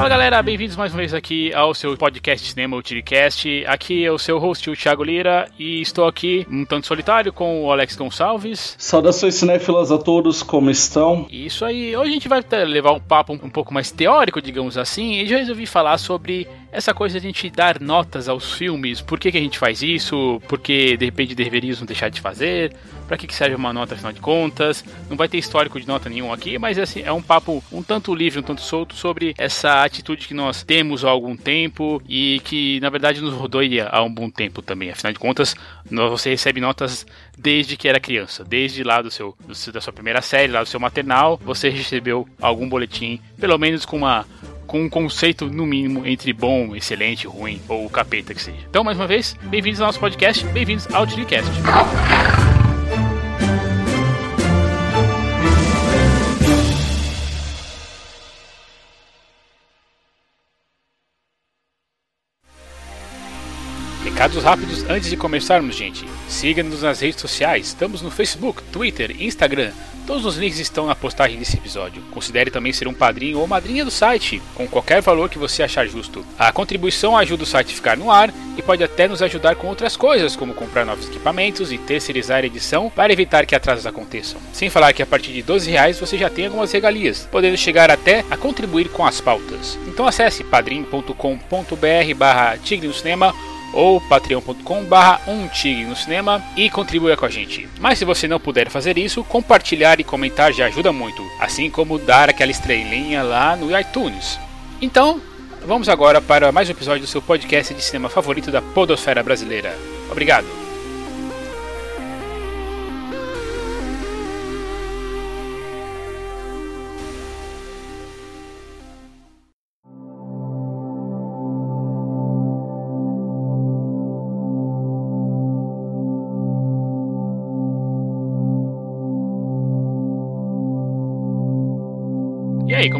Fala galera, bem-vindos mais uma vez aqui ao seu podcast cinema, o Tiricast. Aqui é o seu host, o Thiago Lira, e estou aqui um tanto solitário com o Alex Gonçalves. Saudações cinéfilas a todos, como estão? Isso aí, hoje a gente vai levar um papo um pouco mais teórico, digamos assim, e já resolvi falar sobre essa coisa de a gente dar notas aos filmes, por que, que a gente faz isso, porque de repente deveríamos deixar de fazer, para que, que serve uma nota afinal de contas. Não vai ter histórico de nota nenhum aqui, mas assim, é um papo um tanto livre, um tanto solto sobre essa atitude que nós temos há algum tempo e que na verdade nos rodeia há um bom tempo também. Afinal de contas, você recebe notas desde que era criança, desde lá do seu, do, da sua primeira série, lá do seu maternal, você recebeu algum boletim, pelo menos com uma com um conceito, no mínimo, entre bom, excelente, ruim ou capeta que seja. Então, mais uma vez, bem-vindos ao nosso podcast, bem-vindos ao TiriCast. Recados rápidos antes de começarmos, gente. Siga-nos nas redes sociais. Estamos no Facebook, Twitter, Instagram. Todos os links estão na postagem desse episódio. Considere também ser um padrinho ou madrinha do site, com qualquer valor que você achar justo. A contribuição ajuda o site a ficar no ar e pode até nos ajudar com outras coisas, como comprar novos equipamentos e terceirizar a edição para evitar que atrasos aconteçam. Sem falar que a partir de 12 reais você já tem algumas regalias, podendo chegar até a contribuir com as pautas. Então acesse padrim.com.br barra Tigre no Cinema ou patreon.com barra um tigre no cinema e contribua com a gente. Mas se você não puder fazer isso, compartilhar e comentar já ajuda muito, assim como dar aquela estrelinha lá no iTunes. Então, vamos agora para mais um episódio do seu podcast de cinema favorito da podosfera brasileira. Obrigado!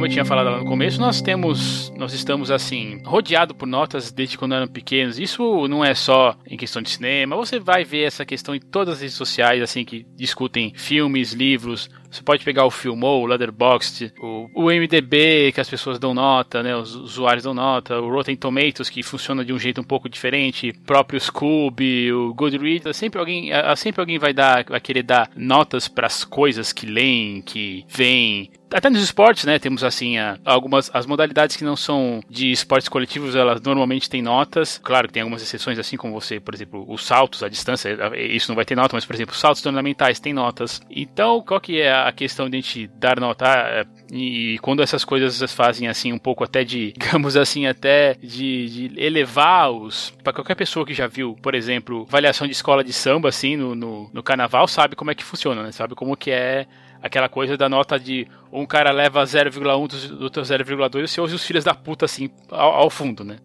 Como eu tinha falado lá no começo, nós temos, nós estamos assim, rodeado por notas desde quando eram pequenos. Isso não é só em questão de cinema, você vai ver essa questão em todas as redes sociais, assim, que discutem filmes, livros, você pode pegar o Filmou, o Letterboxd, o, o MDB, que as pessoas dão nota, né? Os usuários dão nota, o Rotten Tomatoes, que funciona de um jeito um pouco diferente, próprio Scooby, o Goodreads. Sempre alguém, sempre alguém vai dar, vai querer dar notas para as coisas que leem, que veem, até nos esportes, né, temos assim algumas as modalidades que não são de esportes coletivos, elas normalmente têm notas. Claro que tem algumas exceções, assim como você, por exemplo, os saltos à distância, isso não vai ter nota, mas por exemplo, os saltos ornamentais têm notas. Então, qual que é a questão de a gente dar nota? É, e quando essas coisas fazem assim um pouco até de, digamos assim, até de, de elevar os para qualquer pessoa que já viu, por exemplo, avaliação de escola de samba assim no, no, no carnaval, sabe como é que funciona, né? Sabe como que é aquela coisa da nota de um cara leva 0,1 do outro 0,2 e você ouve os filhos da puta assim ao, ao fundo, né?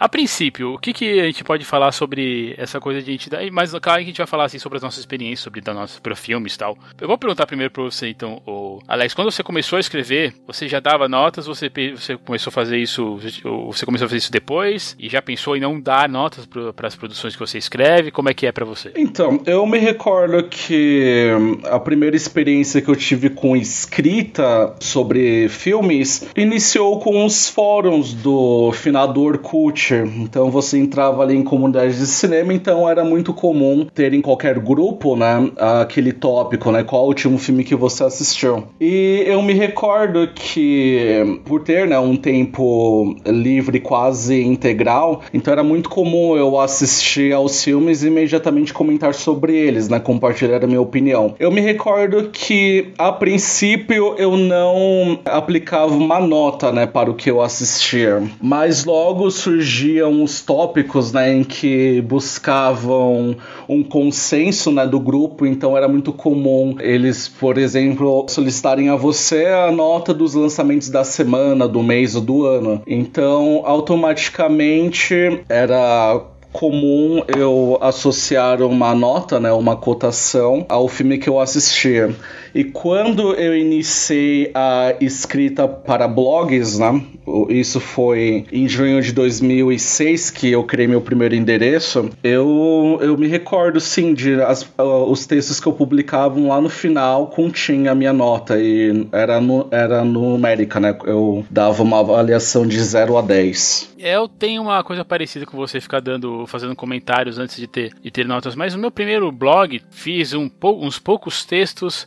A princípio, o que, que a gente pode falar sobre essa coisa de identidade? Mas claro que a gente vai falar assim, sobre as nossas experiências, sobre da nossa, filmes e tal. Eu vou perguntar primeiro para você, então, o Alex, quando você começou a escrever, você já dava notas? Você, você começou a fazer isso? Você começou a fazer isso depois? E já pensou em não dar notas para as produções que você escreve? Como é que é para você? Então, eu me recordo que a primeira experiência que eu tive com escrita sobre filmes iniciou com os fóruns do finador Cult então você entrava ali em comunidades de cinema, então era muito comum ter em qualquer grupo, né, aquele tópico, né, qual o último filme que você assistiu. E eu me recordo que por ter, né, um tempo livre quase integral, então era muito comum eu assistir aos filmes e imediatamente comentar sobre eles, né, compartilhar a minha opinião. Eu me recordo que a princípio eu não aplicava uma nota, né, para o que eu assistia, mas logo surgiam os tópicos né, em que buscavam um consenso né, do grupo, então era muito comum eles, por exemplo, solicitarem a você a nota dos lançamentos da semana, do mês ou do ano. Então, automaticamente era comum eu associar uma nota, né, uma cotação ao filme que eu assistia. E quando eu iniciei a escrita para blogs, né, isso foi em junho de 2006 que eu criei meu primeiro endereço, eu, eu me recordo sim de as, uh, os textos que eu publicava lá no final continha a minha nota e era, no, era numérica, né? Eu dava uma avaliação de 0 a 10. Eu tenho uma coisa parecida com você ficar dando, fazendo comentários antes de ter, de ter notas, mas no meu primeiro blog fiz um, uns poucos textos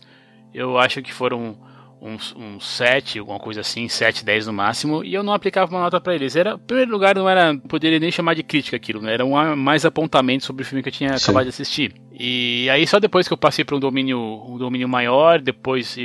eu acho que foram uns, uns 7, alguma coisa assim, 7, 10 no máximo, e eu não aplicava uma nota para eles. Era, em primeiro lugar, não era, poderia nem chamar de crítica aquilo, né? Era um mais apontamento sobre o filme que eu tinha Sim. acabado de assistir. E aí só depois que eu passei para um domínio, um domínio maior, depois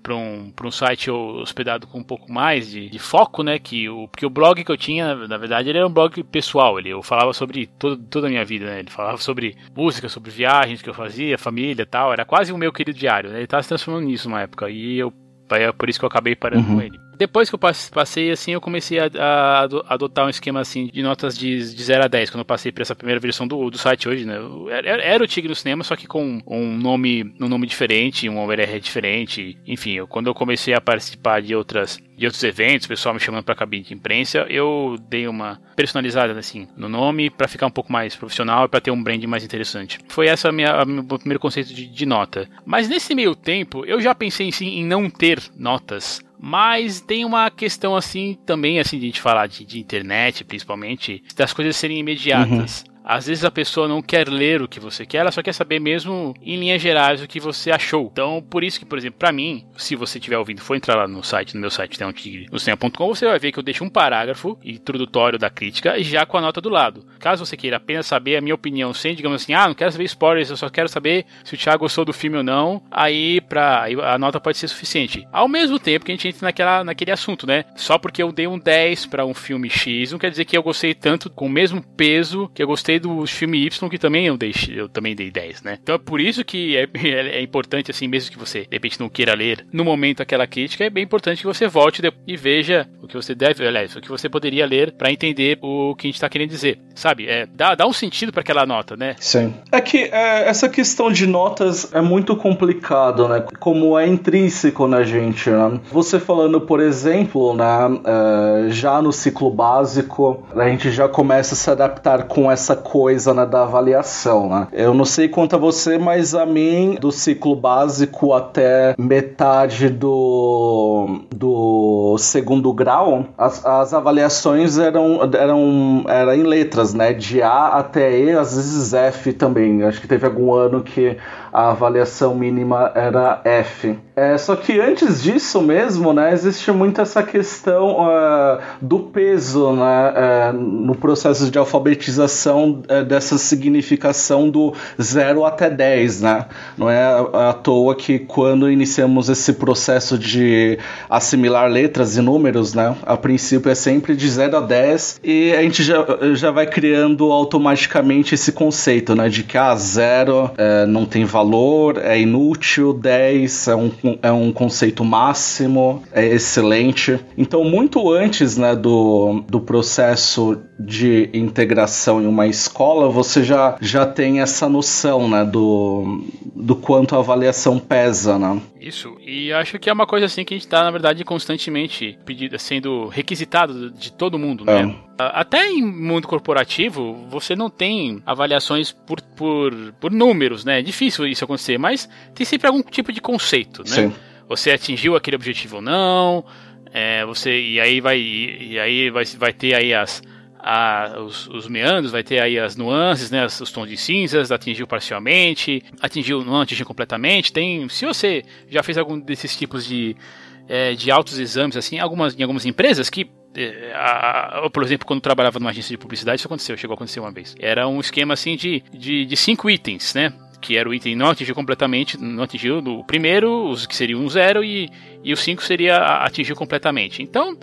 para um, um site hospedado com um pouco mais de, de, foco, né? Que o, porque o blog que eu tinha, na verdade, ele era um blog pessoal. Ele, eu falava sobre todo, toda a minha vida, né? Ele falava sobre música, sobre viagens que eu fazia, família tal. Era quase o meu querido diário, né? Ele estava se transformando nisso uma época. E eu, é por isso que eu acabei parando uhum. com ele. Depois que eu passei, assim, eu comecei a, a, adotar um esquema, assim, de notas de, de 0 a 10, quando eu passei por essa primeira versão do, do site hoje, né? Era, era o Tigre no cinema, só que com um nome, um nome diferente, um URL diferente, enfim, eu, quando eu comecei a participar de outras de outros eventos, o pessoal me chamando para cabine de imprensa, eu dei uma personalizada assim no nome para ficar um pouco mais profissional e para ter um brand mais interessante. Foi essa a minha, a meu primeiro conceito de, de, nota. Mas nesse meio tempo, eu já pensei sim, em não ter notas mas tem uma questão assim também, assim, de a gente falar de, de internet, principalmente, das coisas serem imediatas. Uhum. Às vezes a pessoa não quer ler o que você quer, ela só quer saber mesmo em linhas gerais o que você achou. Então, por isso que, por exemplo, para mim, se você estiver ouvindo, for entrar lá no site, no meu site, cinema.com, você vai ver que eu deixo um parágrafo introdutório da crítica e já com a nota do lado. Caso você queira apenas saber a minha opinião, sem, digamos assim, ah, não quero saber spoilers, eu só quero saber se o Thiago gostou do filme ou não, aí, pra, a nota pode ser suficiente. Ao mesmo tempo que a gente entra naquela, naquele assunto, né? Só porque eu dei um 10 para um filme X, não quer dizer que eu gostei tanto, com o mesmo peso que eu gostei gostei do filme Y, que também eu, dei, eu também dei 10, né? Então é por isso que é, é, é, importante, assim, mesmo que você, de repente, não queira ler no momento aquela crítica, é bem importante que você volte e veja o que você deve, aliás, o que você poderia ler para entender o que a gente está querendo dizer. Sabe? É, dá, dá um sentido para aquela nota, né? Sim. É que é, essa questão de notas é muito complicado, né? Como é intrínseco na gente, né? Você falando, por exemplo, né, é, já no ciclo básico, a gente já começa a se adaptar com essa coisa né, da avaliação. Né? Eu não sei quanto a você, mas a mim, do ciclo básico até metade do, do segundo grau, as, as avaliações eram, eram era em letras, né? De A até E, às vezes F também. Acho que teve algum ano que a avaliação mínima era F. É, só que antes disso mesmo, né, existe muito essa questão uh, do peso né, uh, no processo de alfabetização uh, dessa significação do 0 até 10. Né? Não é à toa que quando iniciamos esse processo de assimilar letras e números, né, a princípio é sempre de 0 a 10 e a gente já, já vai criando automaticamente esse conceito né, de que a ah, 0 eh, não tem valor, é inútil, 10 é um é um conceito máximo, é excelente. Então, muito antes né, do, do processo de integração em uma escola, você já, já tem essa noção né, do, do quanto a avaliação pesa. Né? Isso, e acho que é uma coisa assim que a gente está, na verdade, constantemente pedido, sendo requisitado de todo mundo, né? É. Até em mundo corporativo, você não tem avaliações por, por, por números, né? É difícil isso acontecer, mas tem sempre algum tipo de conceito, né? Sim. Você atingiu aquele objetivo ou não, é, você, e aí vai, e aí vai, vai ter aí as, a, os, os, meandros, vai ter aí as nuances, né, os tons de cinzas, atingiu parcialmente, atingiu, não atingiu completamente. Tem, se você já fez algum desses tipos de, é, de altos exames, assim, algumas, em algumas empresas que é, a, a, por exemplo, quando trabalhava numa agência de publicidade, isso aconteceu, chegou a acontecer uma vez. Era um esquema assim de, de, de cinco itens, né? Que era o item não atingiu completamente, não atingiu o primeiro, os que seriam um zero, e, e o cinco seria atingiu completamente. Então,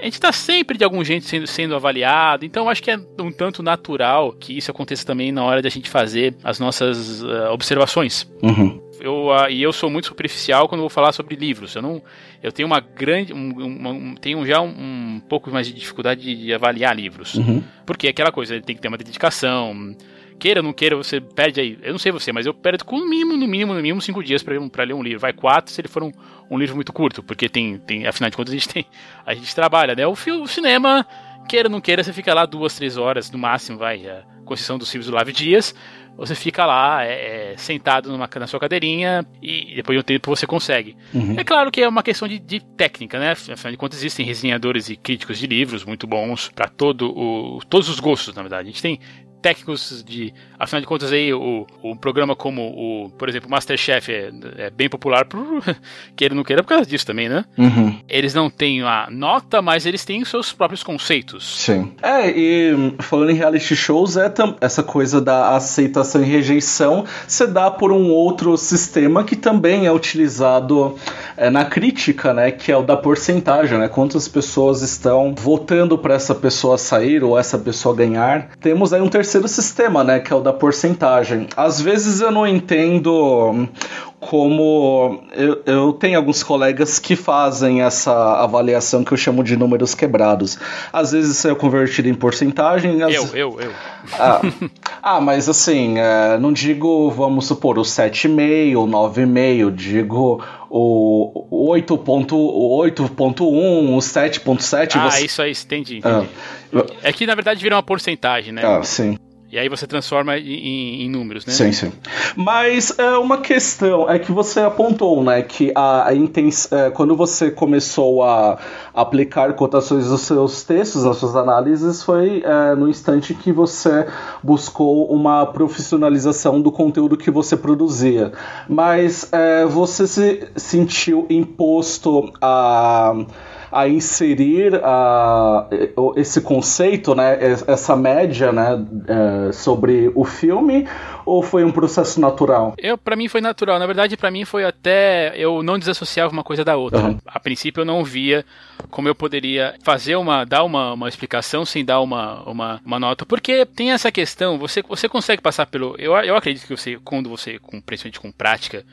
a gente está sempre de algum jeito sendo, sendo avaliado, então acho que é um tanto natural que isso aconteça também na hora de a gente fazer as nossas uh, observações. Uhum. Eu, uh, e eu sou muito superficial quando vou falar sobre livros. Eu não, eu tenho uma grande, um, uma, um, tenho já um, um, pouco mais de dificuldade de, de avaliar livros, uhum. porque é aquela coisa, ele tem que ter uma dedicação queira ou não queira, você perde aí. Eu não sei você, mas eu perdo com no mínimo, no mínimo, no mínimo cinco dias para ler um livro. Vai quatro se ele for um, um livro muito curto, porque tem, tem, afinal de contas, a gente tem. A gente trabalha, né? O, filme, o cinema, queira ou não queira, você fica lá duas, três horas, no máximo, vai. A concessão dos filmes do Live Dias. Você fica lá, é, é, sentado numa, na sua cadeirinha, e depois de um tempo você consegue. Uhum. É claro que é uma questão de, de, técnica, né? Afinal de contas, existem resenhadores e críticos de livros muito bons para todo o, todos os gostos, na verdade. A gente tem técnicos de. Afinal de contas, aí, o, o programa como o, por exemplo, Masterchef é, é bem popular por queira ou não queira por causa disso também, né? Uhum. Eles não têm a nota, mas eles têm os seus próprios conceitos. Sim. É, e falando em reality shows, é essa coisa da aceitação e rejeição se dá por um outro sistema que também é utilizado é, na crítica, né? Que é o da porcentagem, né? Quantas pessoas estão votando para essa pessoa sair ou essa pessoa ganhar. Temos aí um terceiro terceiro sistema, né, que é o da porcentagem. Às vezes eu não entendo como eu, eu tenho alguns colegas que fazem essa avaliação que eu chamo de números quebrados. Às vezes isso é convertido em porcentagem. Às... Eu, eu, eu. Ah, ah mas assim, é, não digo, vamos supor, o 7,5, o 9,5, digo o 8.1, o 7.7. Ah, você... isso aí, entendi, entendi. Ah. É que na verdade vira uma porcentagem, né? Ah, sim. E aí você transforma em, em, números, né? Sim, sim. Mas é uma questão é que você apontou, né? Que a, a é, quando você começou a aplicar cotações nos seus textos, nas suas análises, foi é, no instante que você buscou uma profissionalização do conteúdo que você produzia. Mas é, você se sentiu imposto a a inserir esse conceito, né, essa média, né, é, sobre o filme, ou foi um processo natural? Eu, para mim foi natural. Na verdade, para mim foi até eu não desassociava uma coisa da outra. Uhum. A princípio eu não via como eu poderia fazer uma dar uma, uma explicação sem dar uma, uma, uma nota, porque tem essa questão. Você você consegue passar pelo eu, eu acredito que você quando você com principalmente com prática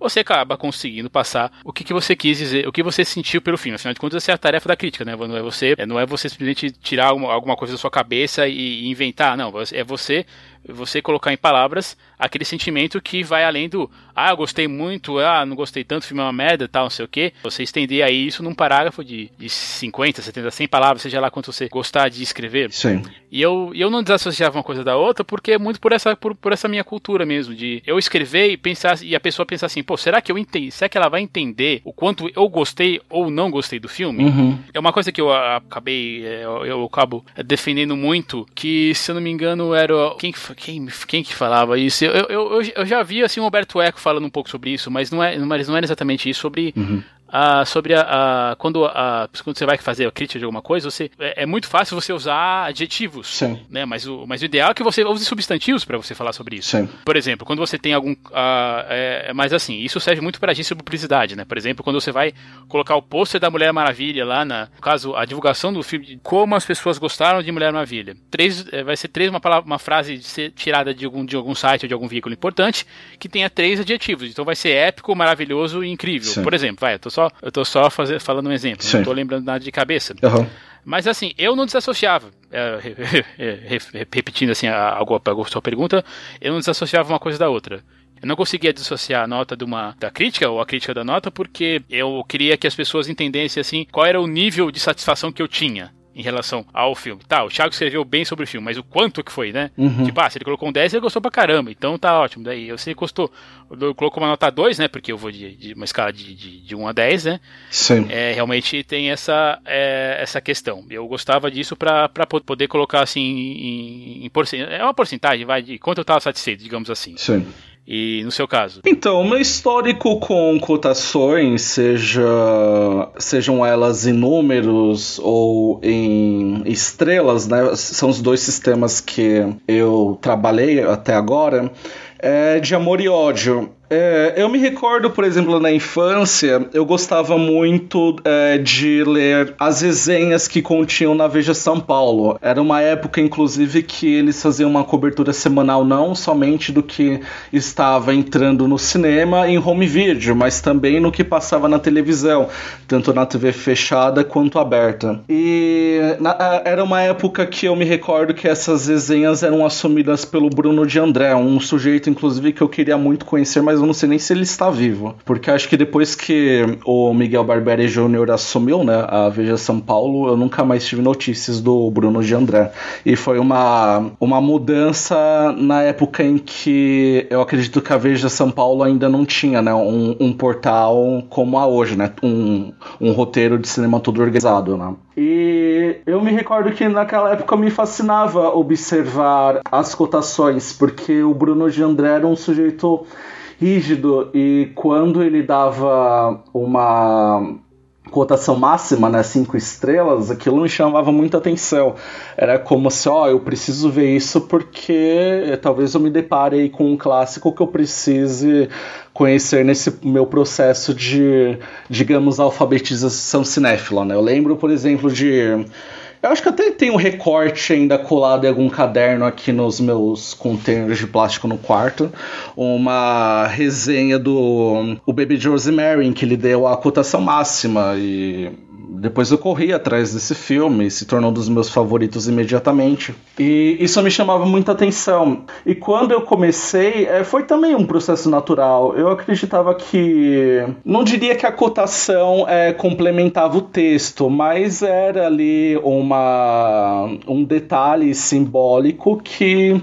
você acaba conseguindo passar o que, que você quis dizer, o que você sentiu pelo filme. Afinal de contas, essa é a tarefa da crítica, né? Não é você, não é você simplesmente tirar alguma, coisa da sua cabeça e inventar, não. É você você colocar em palavras aquele sentimento que vai além do ah, eu gostei muito, ah, não gostei tanto, o filme é uma merda, tal, não sei o que. Você estender aí isso num parágrafo de, de 50, 70, 100 palavras, seja lá quanto você gostar de escrever. Sim. E eu, eu não desassociava uma coisa da outra porque é muito por essa, por, por essa minha cultura mesmo, de eu escrever e pensar, e a pessoa pensar assim, pô, será que eu entendi? Será que ela vai entender o quanto eu gostei ou não gostei do filme? Uhum. É uma coisa que eu acabei, é, eu, eu acabo defendendo muito, que se eu não me engano era. Quem, quem, quem que falava isso? Eu, eu, eu, já vi assim o Roberto Eco falando um pouco sobre isso, mas não é, mas não é exatamente isso, sobre uhum ah, sobre a, a quando, a, quando você vai fazer a crítica de alguma coisa, você, é, é muito fácil você usar adjetivos. Sim. Né? Mas, o, mas o ideal é que você use substantivos para você falar sobre isso. Sim. Por exemplo, quando você tem algum. Ah, é, mas assim, isso serve muito para agência de publicidade, né? Por exemplo, quando você vai colocar o pôster da Mulher Maravilha lá, na, no caso, a divulgação do filme, como as pessoas gostaram de Mulher Maravilha. Três, é, vai ser três, uma, palavra, uma frase ser tirada de algum, de algum site ou de algum veículo importante que tenha três adjetivos. Então vai ser épico, maravilhoso e incrível. Sim. Por exemplo, vai, eu tô só, eu tô só fazer, falando um exemplo, Sim. não tô lembrando nada de cabeça. Uhum. Mas assim, eu não desassociava, é, repetindo assim a, a, sua pergunta, eu não desassociava uma coisa da outra. Eu não conseguia dissociar a nota de uma, da crítica ou a crítica da nota porque eu queria que as pessoas entendessem assim qual era o nível de satisfação que eu tinha em relação ao filme. Tá, o Thiago escreveu bem sobre o filme, mas o quanto que foi, né? Uhum. Tipo, ah, se ele colocou um 10, ele gostou pra caramba, então tá ótimo. Daí, eu sei que gostou, colocou uma nota 2, né? Porque eu vou de, de uma escala de, de, de 1 a 10, né? Sim. É, realmente tem essa, é, essa questão. Eu gostava disso pra, pra poder colocar assim em, em porcentagem. É uma porcentagem, vai, de quanto eu tava satisfeito, digamos assim. Sim. E no seu caso? Então, meu histórico com cotações, seja sejam elas em números ou em estrelas, né? São os dois sistemas que eu trabalhei até agora é de amor e ódio. É, eu me recordo, por exemplo, na infância, eu gostava muito é, de ler as resenhas que continham na Veja São Paulo. Era uma época, inclusive, que eles faziam uma cobertura semanal não somente do que estava entrando no cinema em home video, mas também no que passava na televisão, tanto na TV fechada quanto aberta. E na, era uma época que eu me recordo que essas resenhas eram assumidas pelo Bruno de André, um sujeito, inclusive, que eu queria muito conhecer, mas eu não sei nem se ele está vivo. Porque acho que depois que o Miguel Barbieri Jr. assumiu, né, a Veja São Paulo, eu nunca mais tive notícias do Bruno de André. E foi uma, uma mudança na época em que eu acredito que a Veja São Paulo ainda não tinha, né, um, um portal como há hoje, né, um, um roteiro de cinema todo organizado, né. E eu me recordo que naquela época me fascinava observar as cotações, porque o Bruno de André era um sujeito rígido e quando ele dava uma cotação máxima, né, cinco estrelas, aquilo me chamava muita atenção. Era como se, ó, eu preciso ver isso porque talvez eu me depare com um clássico que eu precise conhecer nesse meu processo de, digamos, alfabetização cinéfila, né? Eu lembro, por exemplo, de eu acho que até tem um recorte ainda colado em algum caderno aqui nos meus containers de plástico no quarto. Uma resenha do o Baby Rosemary, em que ele deu a cotação máxima e depois eu corri atrás desse filme, se tornou um dos meus favoritos imediatamente. E isso me chamava muita atenção. E quando eu comecei, é, foi também um processo natural. Eu acreditava que. Não diria que a cotação é, complementava o texto, mas era ali uma, um detalhe simbólico que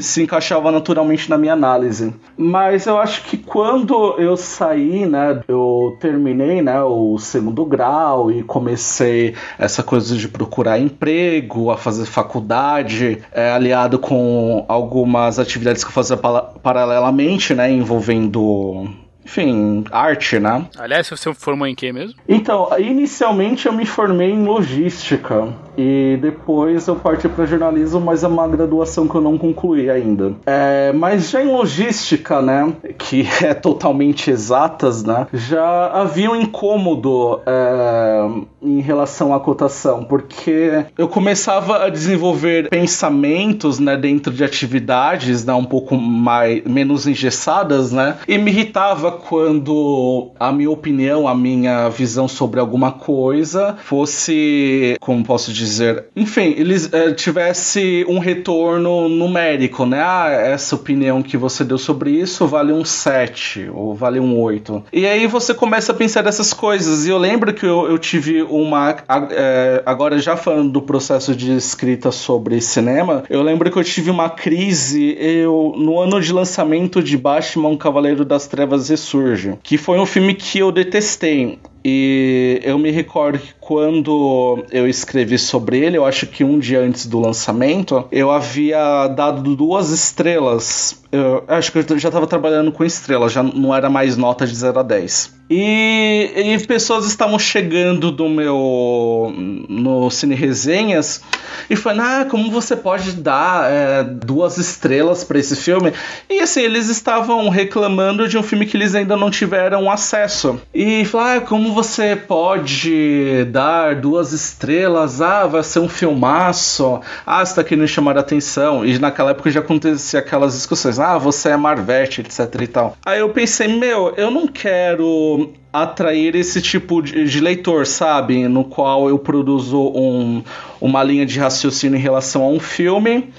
se encaixava naturalmente na minha análise. Mas eu acho que quando eu saí, né, eu terminei né, o segundo grau e comecei essa coisa de procurar emprego, a fazer faculdade, é, aliado com algumas atividades que eu fazia paralelamente, né, envolvendo enfim, arte, né? Aliás, você formou em que mesmo? Então, inicialmente eu me formei em logística e depois eu parti para jornalismo, mas é uma graduação que eu não concluí ainda. É, mas já em logística, né, que é totalmente exatas, né, já havia um incômodo é, em relação à cotação, porque eu começava a desenvolver pensamentos, né, dentro de atividades, né, um pouco mais menos engessadas, né, e me irritava quando a minha opinião, a minha visão sobre alguma coisa fosse, como posso dizer, enfim, eles é, tivesse um retorno numérico, né? Ah, essa opinião que você deu sobre isso vale um 7 ou vale um 8. E aí você começa a pensar dessas coisas. E eu lembro que eu, eu tive uma. É, agora, já falando do processo de escrita sobre cinema, eu lembro que eu tive uma crise eu, no ano de lançamento de Batman Cavaleiro das Trevas Ressurge, que foi um filme que eu detestei. E eu me recordo que quando eu escrevi sobre ele, eu acho que um dia antes do lançamento, eu havia dado duas estrelas. Eu acho que eu já estava trabalhando com estrelas, já não era mais nota de 0 a 10. E, e, pessoas estavam chegando do meu no Cine Resenhas e falando: Ah, como você pode dar é, duas estrelas para esse filme? E assim, eles estavam reclamando de um filme que eles ainda não tiveram acesso. E falaram: ah, como você pode dar duas estrelas? Ah, vai ser um filmaço. Ah, você tá querendo chamar a atenção. E naquela época já acontecia aquelas discussões: Ah, você é Marvete, etc e tal. Aí eu pensei: Meu, eu não quero atrair esse tipo de, de, leitor, sabe? No qual eu produzo um, uma linha de raciocínio em relação a um filme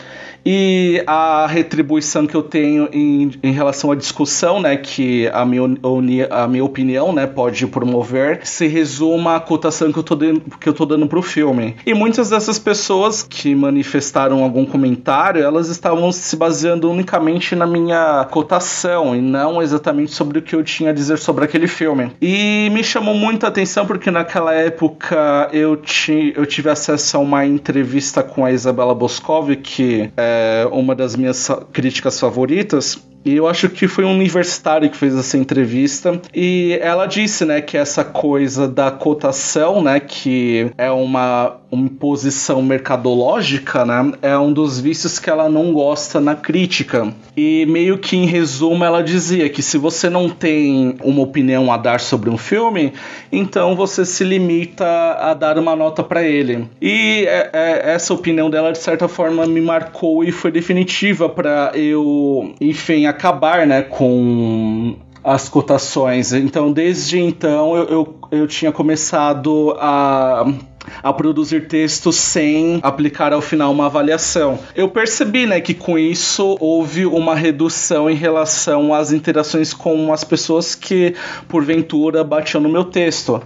e a retribuição que eu tenho em, em relação à discussão, né, que a minha, a minha opinião, né, pode promover, se resuma à cotação que eu tô dando, que eu tô dando pro filme. E muitas dessas pessoas que manifestaram algum comentário, elas estavam se baseando unicamente na minha cotação e não exatamente sobre o que eu tinha a dizer sobre aquele filme. E me chamou muita atenção porque naquela época eu, ti, eu tive acesso a uma entrevista com a Isabela Boscov, que é uma das minhas críticas favoritas E eu acho que foi um universitário que fez essa entrevista. E ela disse, né, que essa coisa da cotação, né, que é uma, uma imposição mercadológica, né, é um dos vícios que ela não gosta na crítica. E meio que em resumo ela dizia que se você não tem uma opinião a dar sobre um filme, então você se limita a dar uma nota para ele. E é, é, essa opinião dela de certa forma me marcou e foi definitiva para eu, enfim, acabar, né, com as cotações. Então, desde então, eu, eu, eu tinha começado a a produzir textos sem aplicar ao final uma avaliação. Eu percebi, né, que com isso houve uma redução em relação às interações com as pessoas que porventura batiam no meu texto.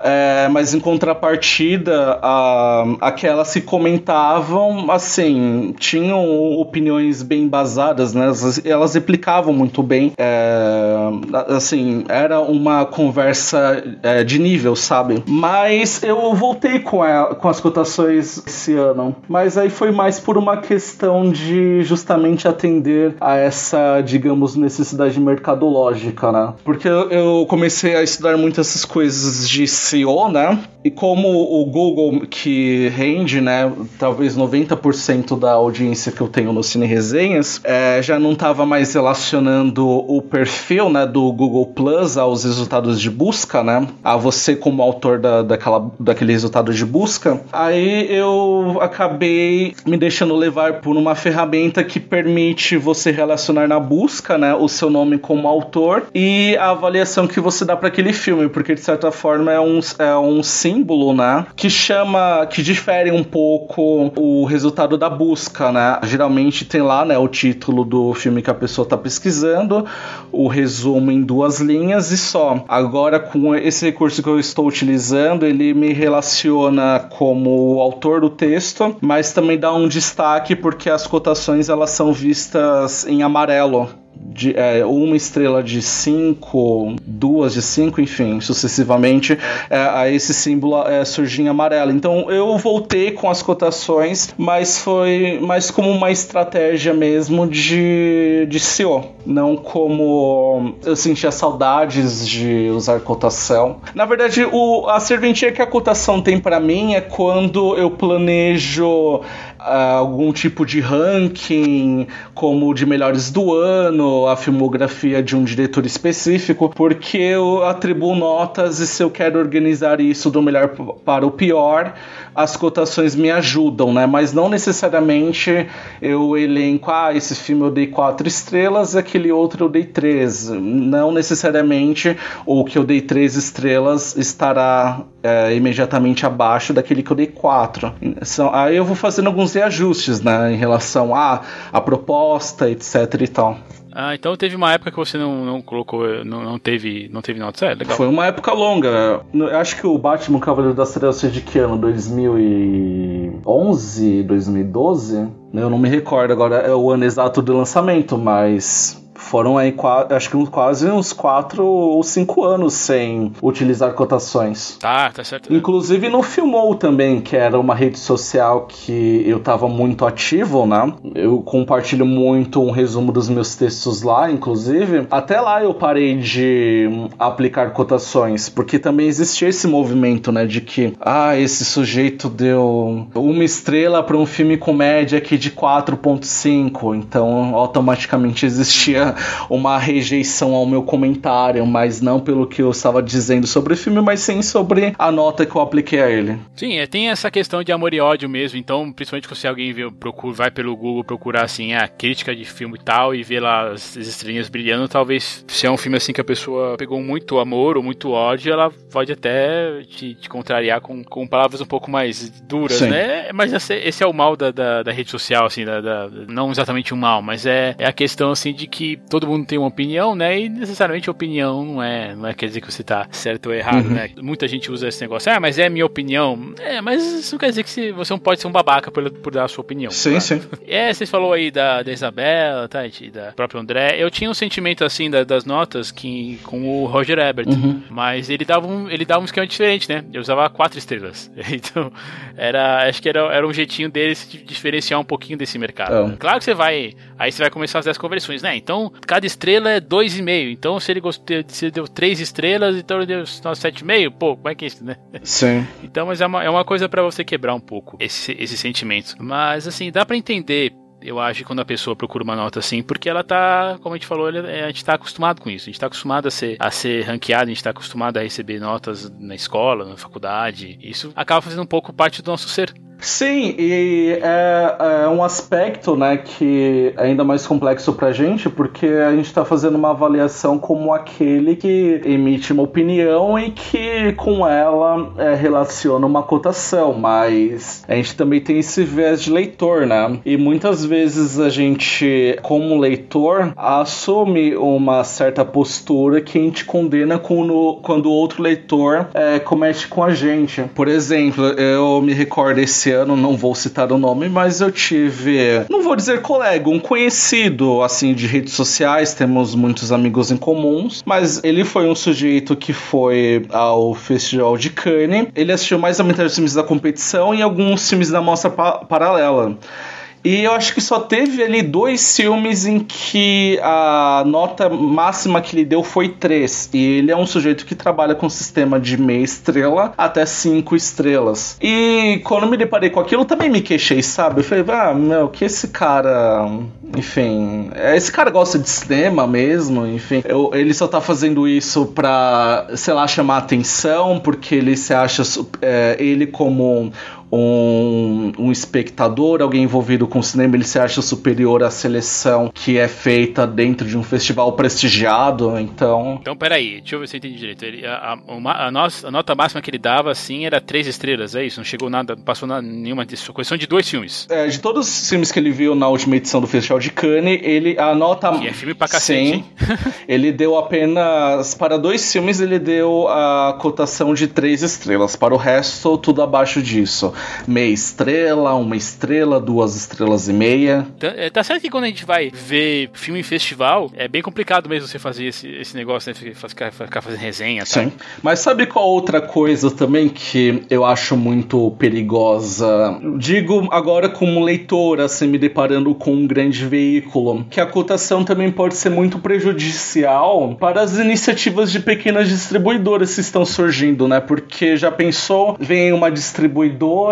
É, mas em contrapartida, a, aquelas que comentavam, assim, tinham opiniões bem embasadas, né? Elas, elas replicavam muito bem. É, assim, era uma conversa é, de nível, sabe? Mas eu voltei com, a, com as cotações esse ano. Mas aí foi mais por uma questão de justamente atender a essa, digamos, necessidade mercadológica, né? Porque eu, eu comecei a estudar muito essas coisas de SEO, né? E como o Google, que rende, né, talvez 90% da audiência que eu tenho no Cine Resenhas, é, já não estava mais relacionando o perfil, né, do Google Plus aos resultados de busca, né, a você como autor da, daquela, daquele resultado de busca, aí eu acabei me deixando levar por uma ferramenta que permite você relacionar na busca, né, o seu nome como autor e a avaliação que você dá para aquele filme, porque de certa forma é um, é um símbolo, né? Que chama, que difere um pouco o resultado da busca, né? Geralmente tem lá, né, o título do filme que a pessoa está pesquisando, o resumo em duas linhas e só. Agora, com esse recurso que eu estou utilizando, ele me relaciona como autor do texto, mas também dá um destaque porque as cotações elas são vistas em amarelo de, é, uma estrela de 5, duas de 5, enfim, sucessivamente, é, a esse símbolo é, surgir em amarelo. Então eu voltei com as cotações, mas foi mais como uma estratégia mesmo de, de SEO, não como eu sentia saudades de usar cotação. Na verdade, o, a serventia que a cotação tem para mim é quando eu planejo algum tipo de ranking, como de melhores do ano, a filmografia de um diretor específico, porque eu atribuo notas e se eu quero organizar isso do melhor para o pior, as cotações me ajudam, né? Mas não necessariamente eu elenco, ah, esse filme eu dei quatro estrelas, aquele outro eu dei três. Não necessariamente o que eu dei três estrelas estará é, imediatamente abaixo daquele que eu dei quatro. Então, aí eu vou fazendo alguns reajustes, né? Em relação a, a proposta, etc e tal. Ah, então teve uma época que você não, não colocou, não, não teve, não teve notas. É, legal. Foi uma época longa. Eu acho que o Batman Cavaleiro das Trevas foi de que ano? 2011, 2012? Eu não me recordo agora é o ano exato do lançamento, mas foram aí acho que quase uns 4 ou 5 anos sem utilizar cotações. Tá, tá certo. Inclusive no Filmou também, que era uma rede social que eu tava muito ativo, né? Eu compartilho muito um resumo dos meus textos lá, inclusive. Até lá eu parei de aplicar cotações, porque também existia esse movimento, né, de que ah, esse sujeito deu uma estrela para um filme comédia aqui de 4.5, então automaticamente existia uma rejeição ao meu comentário, mas não pelo que eu estava dizendo sobre o filme, mas sim sobre a nota que eu apliquei a ele. Sim, é, tem essa questão de amor e ódio mesmo, então, principalmente se alguém vê, procura, vai pelo Google procurar assim, a crítica de filme e tal, e vê lá as, as estrelinhas brilhando, talvez se é um filme assim que a pessoa pegou muito amor ou muito ódio, ela pode até te, te contrariar com, com palavras um pouco mais duras, sim. né? Mas esse, esse, é o mal da, da, da rede social, assim, da, da, não exatamente o mal, mas é, é a questão assim de que todo mundo tem uma opinião, né? E necessariamente opinião não é, não é quer dizer que você tá certo ou errado, uhum. né? Muita gente usa esse negócio, ah, mas é minha opinião. É, mas isso não quer dizer que você não pode ser um babaca por, por dar a sua opinião. Sim, tá? sim. É, você falou aí da, da Isabela, tá? E da própria André. Eu tinha um sentimento assim da, das notas que, com o Roger Ebert, uhum. mas ele dava, um, ele dava um esquema diferente, né? Eu usava quatro estrelas. Então, era, acho que era, era um jeitinho dele se diferenciar um pouquinho desse mercado. É. Claro que você vai, aí você vai começar a fazer as conversões, né? Então, Então, cada estrela é 2,5. Então, se ele gostou, se ele deu 3 estrelas, então ele deu 7,5. Pô, como é que é isso, né? Sim. Então, mas é uma, é uma coisa para você quebrar um pouco esse, esse sentimento. Mas, assim, dá para entender eu acho, quando a pessoa procura uma nota assim, porque ela tá, como a gente falou, a gente tá acostumado com isso. A gente tá acostumado a ser, a ser ranqueado, a gente tá acostumado a receber notas na escola, na faculdade. Isso acaba fazendo um pouco parte do nosso ser. Sim, e é, é, um aspecto né, que é ainda mais complexo pra gente, porque a gente está fazendo uma avaliação como aquele que emite uma opinião e que com ela é, relaciona uma cotação, mas a gente também tem esse viés de leitor, né? E muitas vezes a gente, como leitor, assume uma certa postura que a gente condena quando, quando outro leitor é, comete com a gente. Por exemplo, eu me recordo esse ano, não vou citar o nome, mas eu tive, não vou dizer colega, um conhecido assim de redes sociais, temos muitos amigos em comuns, mas ele foi um sujeito que foi ao Festival de Cannes. Ele assistiu mais da metade dos filmes da competição e alguns filmes da mostra pa paralela. E eu acho que só teve ali dois filmes em que a nota máxima que ele deu foi 3. E ele é um sujeito que trabalha com sistema de meia estrela até 5 estrelas. E quando me deparei com aquilo, também me queixei, sabe? Eu falei, ah, meu, que esse cara. Enfim, esse cara gosta de cinema mesmo, enfim. Eu, ele só tá fazendo isso pra, sei lá, chamar atenção, porque ele se acha. É, ele como um, um espectador, alguém envolvido com cinema, ele se acha superior à seleção que é feita dentro de um festival prestigiado, então... Então, peraí, deixa eu ver se eu entendi direito. Ele, a, a, a, nossa, a nota máxima que ele dava, assim, era três estrelas, é isso? Não chegou nada, não passou nada, nenhuma disso. Questão de dois filmes. É, de todos os filmes que ele viu na última edição do Festival de Cannes, ele, a nota... Que é filme pra cacete, Sim, ele deu apenas... Para dois filmes, ele deu a cotação de três estrelas. Para o resto, tudo abaixo disso meia estrela, uma estrela, duas estrelas e meia. Tá, é, tá certo que quando a gente vai ver filme em festival, é bem complicado mesmo você fazer esse, esse negócio, né? Ficar, ficar fazendo resenha tá? Sim. Mas sabe qual outra coisa também que eu acho muito perigosa? Digo agora como leitor, assim, me deparando com um grande veículo, que a cotação também pode ser muito prejudicial para as iniciativas de pequenas distribuidoras que estão surgindo, né? Porque já pensou, vem uma distribuidora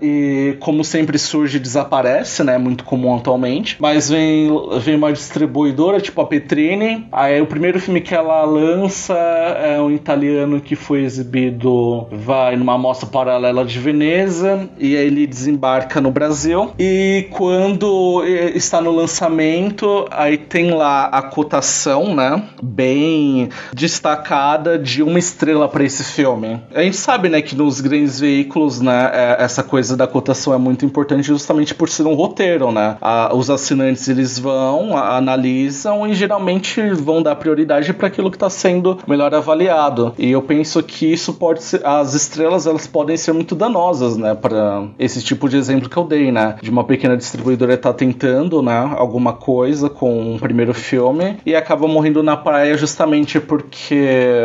e, como sempre, surge e desaparece, né? Muito comum atualmente. Mas vem, vem uma distribuidora, tipo a Petrini. Aí o primeiro filme que ela lança é um italiano que foi exibido, vai numa mostra paralela de Veneza, e aí ele desembarca no Brasil. E quando está no lançamento, aí tem lá a cotação, né? Bem destacada de uma estrela para esse filme. A gente sabe, né, que nos grandes veículos, né, é, essa coisa da cotação é muito importante justamente por ser um roteiro, né? A, os assinantes eles vão, a, analisam e geralmente vão dar prioridade para aquilo que está sendo melhor avaliado. E eu penso que isso pode ser, as estrelas elas podem ser muito danosas, né? Para esse tipo de exemplo que eu dei, né? De uma pequena distribuidora estar tá tentando, né? Alguma coisa com um primeiro filme e acaba morrendo na praia justamente porque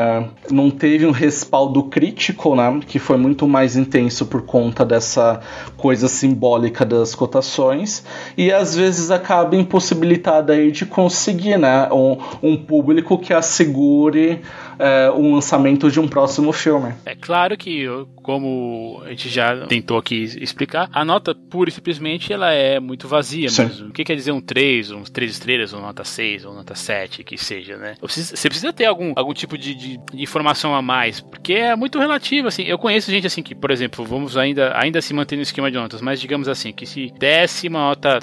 não teve um respaldo crítico, né? Que foi muito mais intenso por conta conta dessa coisa simbólica das cotações e às vezes acaba impossibilitada aí de conseguir né, um, um público que assegure é, um lançamento de um próximo filme. É claro que, como a gente já tentou aqui explicar, a nota pura e simplesmente ela é muito vazia Sim. mesmo. O que quer dizer um 3, uns 3 estrelas, ou nota 6, ou nota 7, que seja, né? Você precisa ter algum, algum tipo de, de, de informação a mais, porque é muito relativo, assim. Eu conheço gente assim que, por exemplo, vamos ainda, ainda se manter no esquema de notas, mas digamos assim, que se uma nota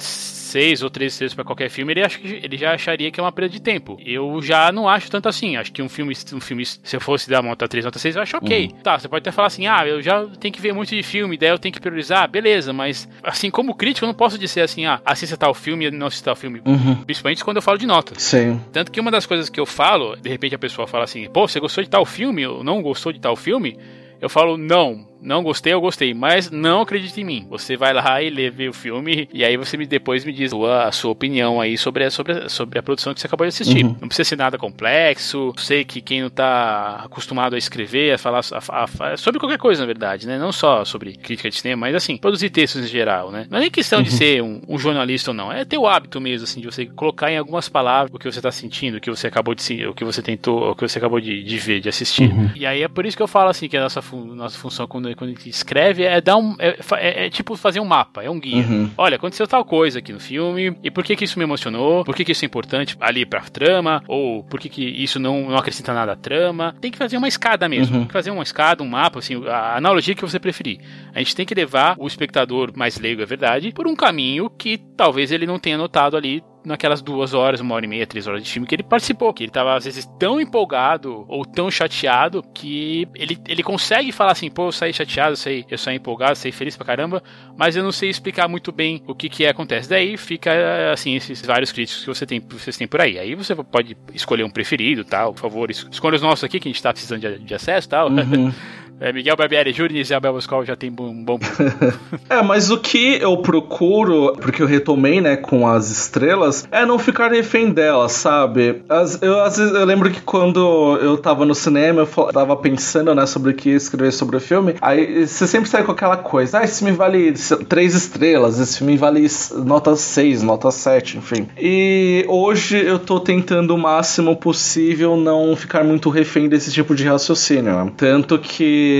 6 ou 3 estrelas para qualquer filme, ele, acha que, ele já acharia que é uma perda de tempo. Eu já não acho tanto assim. Acho que um filme, um filme se eu fosse dar nota 3, nota 6, eu acho ok. Uhum. Tá, você pode até falar assim, ah, eu já tenho que ver muito de filme, daí eu tenho que priorizar, beleza, mas assim, como crítico, eu não posso dizer assim, ah, assista tal filme e não assista tal filme. Uhum. Principalmente quando eu falo de nota. Sim. Tanto que uma das coisas que eu falo, de repente a pessoa fala assim, pô, você gostou de tal filme ou não gostou de tal filme? Eu falo, não, Não gostei, eu gostei, mas não acredite em mim. Você vai lá e lê vê o filme e aí você me, depois me diz a sua opinião aí sobre a, sobre, a, sobre a produção que você acabou de assistir. Uhum. Não precisa ser nada complexo. Sei que quem não tá acostumado a escrever, a falar a, a, sobre qualquer coisa, na verdade, né? Não só sobre crítica de cinema, mas assim, produzir textos em geral, né? Não é nem questão uhum. de ser um, um, jornalista ou não. É ter o hábito mesmo, assim, de você colocar em algumas palavras o que você tá sentindo, o que você acabou de o que você tentou, o que você acabou de, de ver, de assistir. Uhum. E aí é por isso que eu falo assim que a nossa, nossa função quando, quando a gente escreve é dar um. É, é, é tipo fazer um mapa, é um guia. Uhum. Olha, aconteceu tal coisa aqui no filme, e por que que isso me emocionou? Por que que isso é importante ali pra trama? Ou por que que isso não, não acrescenta nada à trama? Tem que fazer uma escada mesmo. Uhum. Tem que fazer uma escada, um mapa, assim, a analogia que você preferir. A gente tem que levar o espectador mais leigo, é verdade, por um caminho que talvez ele não tenha notado ali naquelas duas horas, uma hora e meia, três horas de filme que ele participou, que ele tava às vezes tão empolgado ou tão chateado que ele, ele consegue falar assim, pô, eu saí chateado, eu saí, eu saí empolgado, eu saí feliz pra caramba, mas eu não sei explicar muito bem o que que acontece. Daí fica, assim, esses vários críticos que você tem, vocês têm por aí. Aí você pode escolher um preferido, tal, por favor, escolha os nossos aqui, que a gente tá precisando de, de acesso, tal. Uhum. É, Miguel Barbieri Júnior e Isabel Boscov já tem um bom. é, mas o que eu procuro, porque eu retomei, né, com as estrelas, é não ficar refém delas, sabe? As, eu, às vezes, eu lembro que quando eu tava no cinema, eu tava pensando, né, sobre o que escrever sobre o filme, aí você sempre sai com aquela coisa, ah, esse filme vale três estrelas, esse filme vale nota 6, nota 7, enfim. E hoje eu tô tentando o máximo possível não ficar muito refém desse tipo de raciocínio, né? Tanto que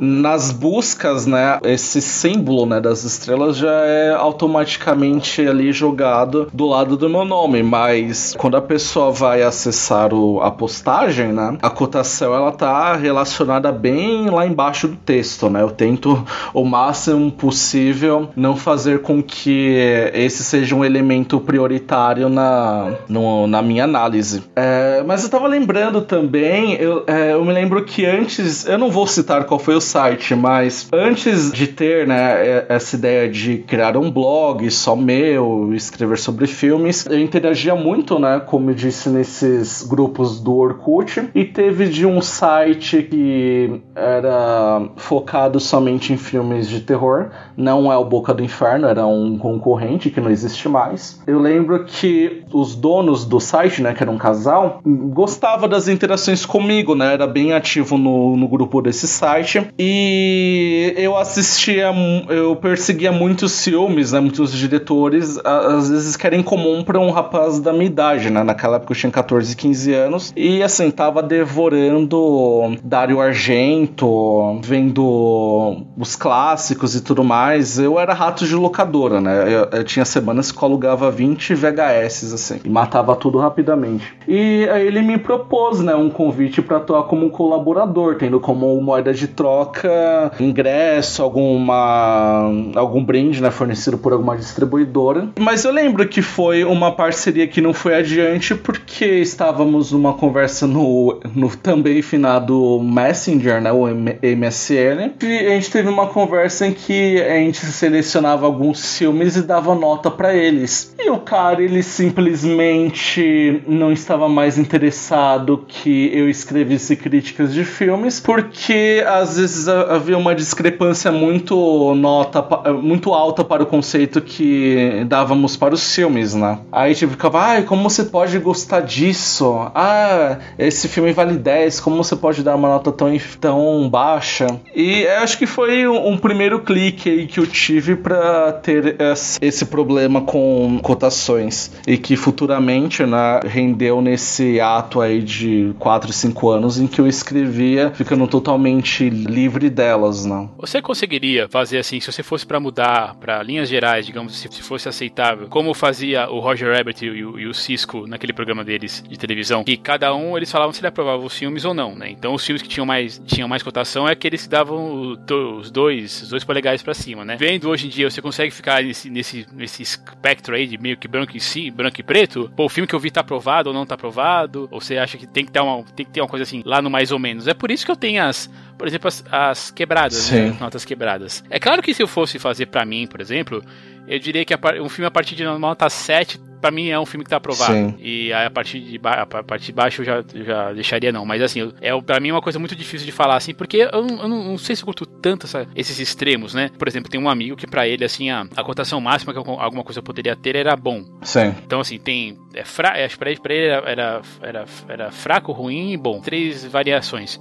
nas buscas, né, esse símbolo, né, das estrelas já é automaticamente ali jogado do lado do meu nome, mas quando a pessoa vai acessar o, a postagem, né, a cotação ela tá relacionada bem lá embaixo do texto, né? Eu tento o máximo possível não fazer com que esse seja um elemento prioritário na, no, na minha análise. É, mas eu tava lembrando também, eu, é, eu me lembro que antes, eu não vou citar citar qual foi o site, mas antes de ter né, essa ideia de criar um blog só meu, escrever sobre filmes, eu interagia muito, né, como eu disse, nesses grupos do Orkut, e teve de um site que era focado somente em filmes de terror, não é o Boca do Inferno, era um concorrente que não existe mais. Eu lembro que os donos do site, né, que era um casal, gostava das interações comigo, né, era bem ativo no, no grupo desse site e eu assistia, eu perseguia muitos filmes, né? Muitos diretores, às vezes que era incomum para um rapaz da minha idade, né? Naquela época eu tinha 14, 15 anos e assim, tava devorando Dario Argento, vendo os clássicos e tudo mais. Eu era rato de locadora, né? Eu, eu tinha semanas que eu alugava 20 VHS, assim, e matava tudo rapidamente. E aí ele me propôs, né, um convite para atuar como um colaborador, tendo como moeda moeda de troca, ingresso, alguma algum brinde, né, fornecido por alguma distribuidora. Mas eu lembro que foi uma parceria que não foi adiante porque estávamos numa conversa no, no também finado Messenger, né, o MSN, e a gente teve uma conversa em que a gente selecionava alguns filmes e dava nota para eles. E o cara, ele simplesmente não estava mais interessado que eu escrevesse críticas de filmes, porque às vezes havia uma discrepância muito nota, muito alta para o conceito que dávamos para os filmes, né? Aí tipo, ficava, ai, como você pode gostar disso? Ah, esse filme vale 10, como você pode dar uma nota tão, tão baixa? E acho que foi um, um primeiro clique aí que eu tive para ter esse problema com cotações e que futuramente, né, rendeu nesse ato aí de 4, 5 anos em que eu escrevia ficando totalmente totalmente livre delas, não. Você conseguiria fazer assim, se você fosse para mudar para linhas gerais, digamos, se, se, fosse aceitável, como fazia o Roger Rabbit e o, e o, Cisco naquele programa deles de televisão, que cada um eles falavam se ele aprovava os filmes ou não, né? Então os filmes que tinham mais, tinham mais cotação é aqueles que davam os dois, os dois polegares para cima, né? Vendo hoje em dia, você consegue ficar nesse, nesse, nesse espectro aí de meio que branco e si, branco e preto? Pô, o filme que eu vi tá aprovado ou não tá aprovado? Ou você acha que tem que ter uma, tem que ter uma coisa assim lá no mais ou menos? É por isso que eu tenho as por exemplo, as, as quebradas, né? as notas quebradas. É claro que se eu fosse fazer para mim, por exemplo, eu diria que um filme a partir de uma nota 7 pra mim é um filme que tá aprovado. Sim. E a partir de, a partir de baixo eu já, já deixaria não. Mas assim, é, pra mim é uma coisa muito difícil de falar, assim, porque eu, eu, não, eu não, sei se eu curto tanto essa, esses extremos, né? Por exemplo, tem um amigo que para ele, assim, a, a cotação máxima que alguma coisa poderia ter era bom. Sim. Então, assim, tem. É fra, é, pra ele, pra ele era, era, era, era fraco, ruim e bom. Três variações.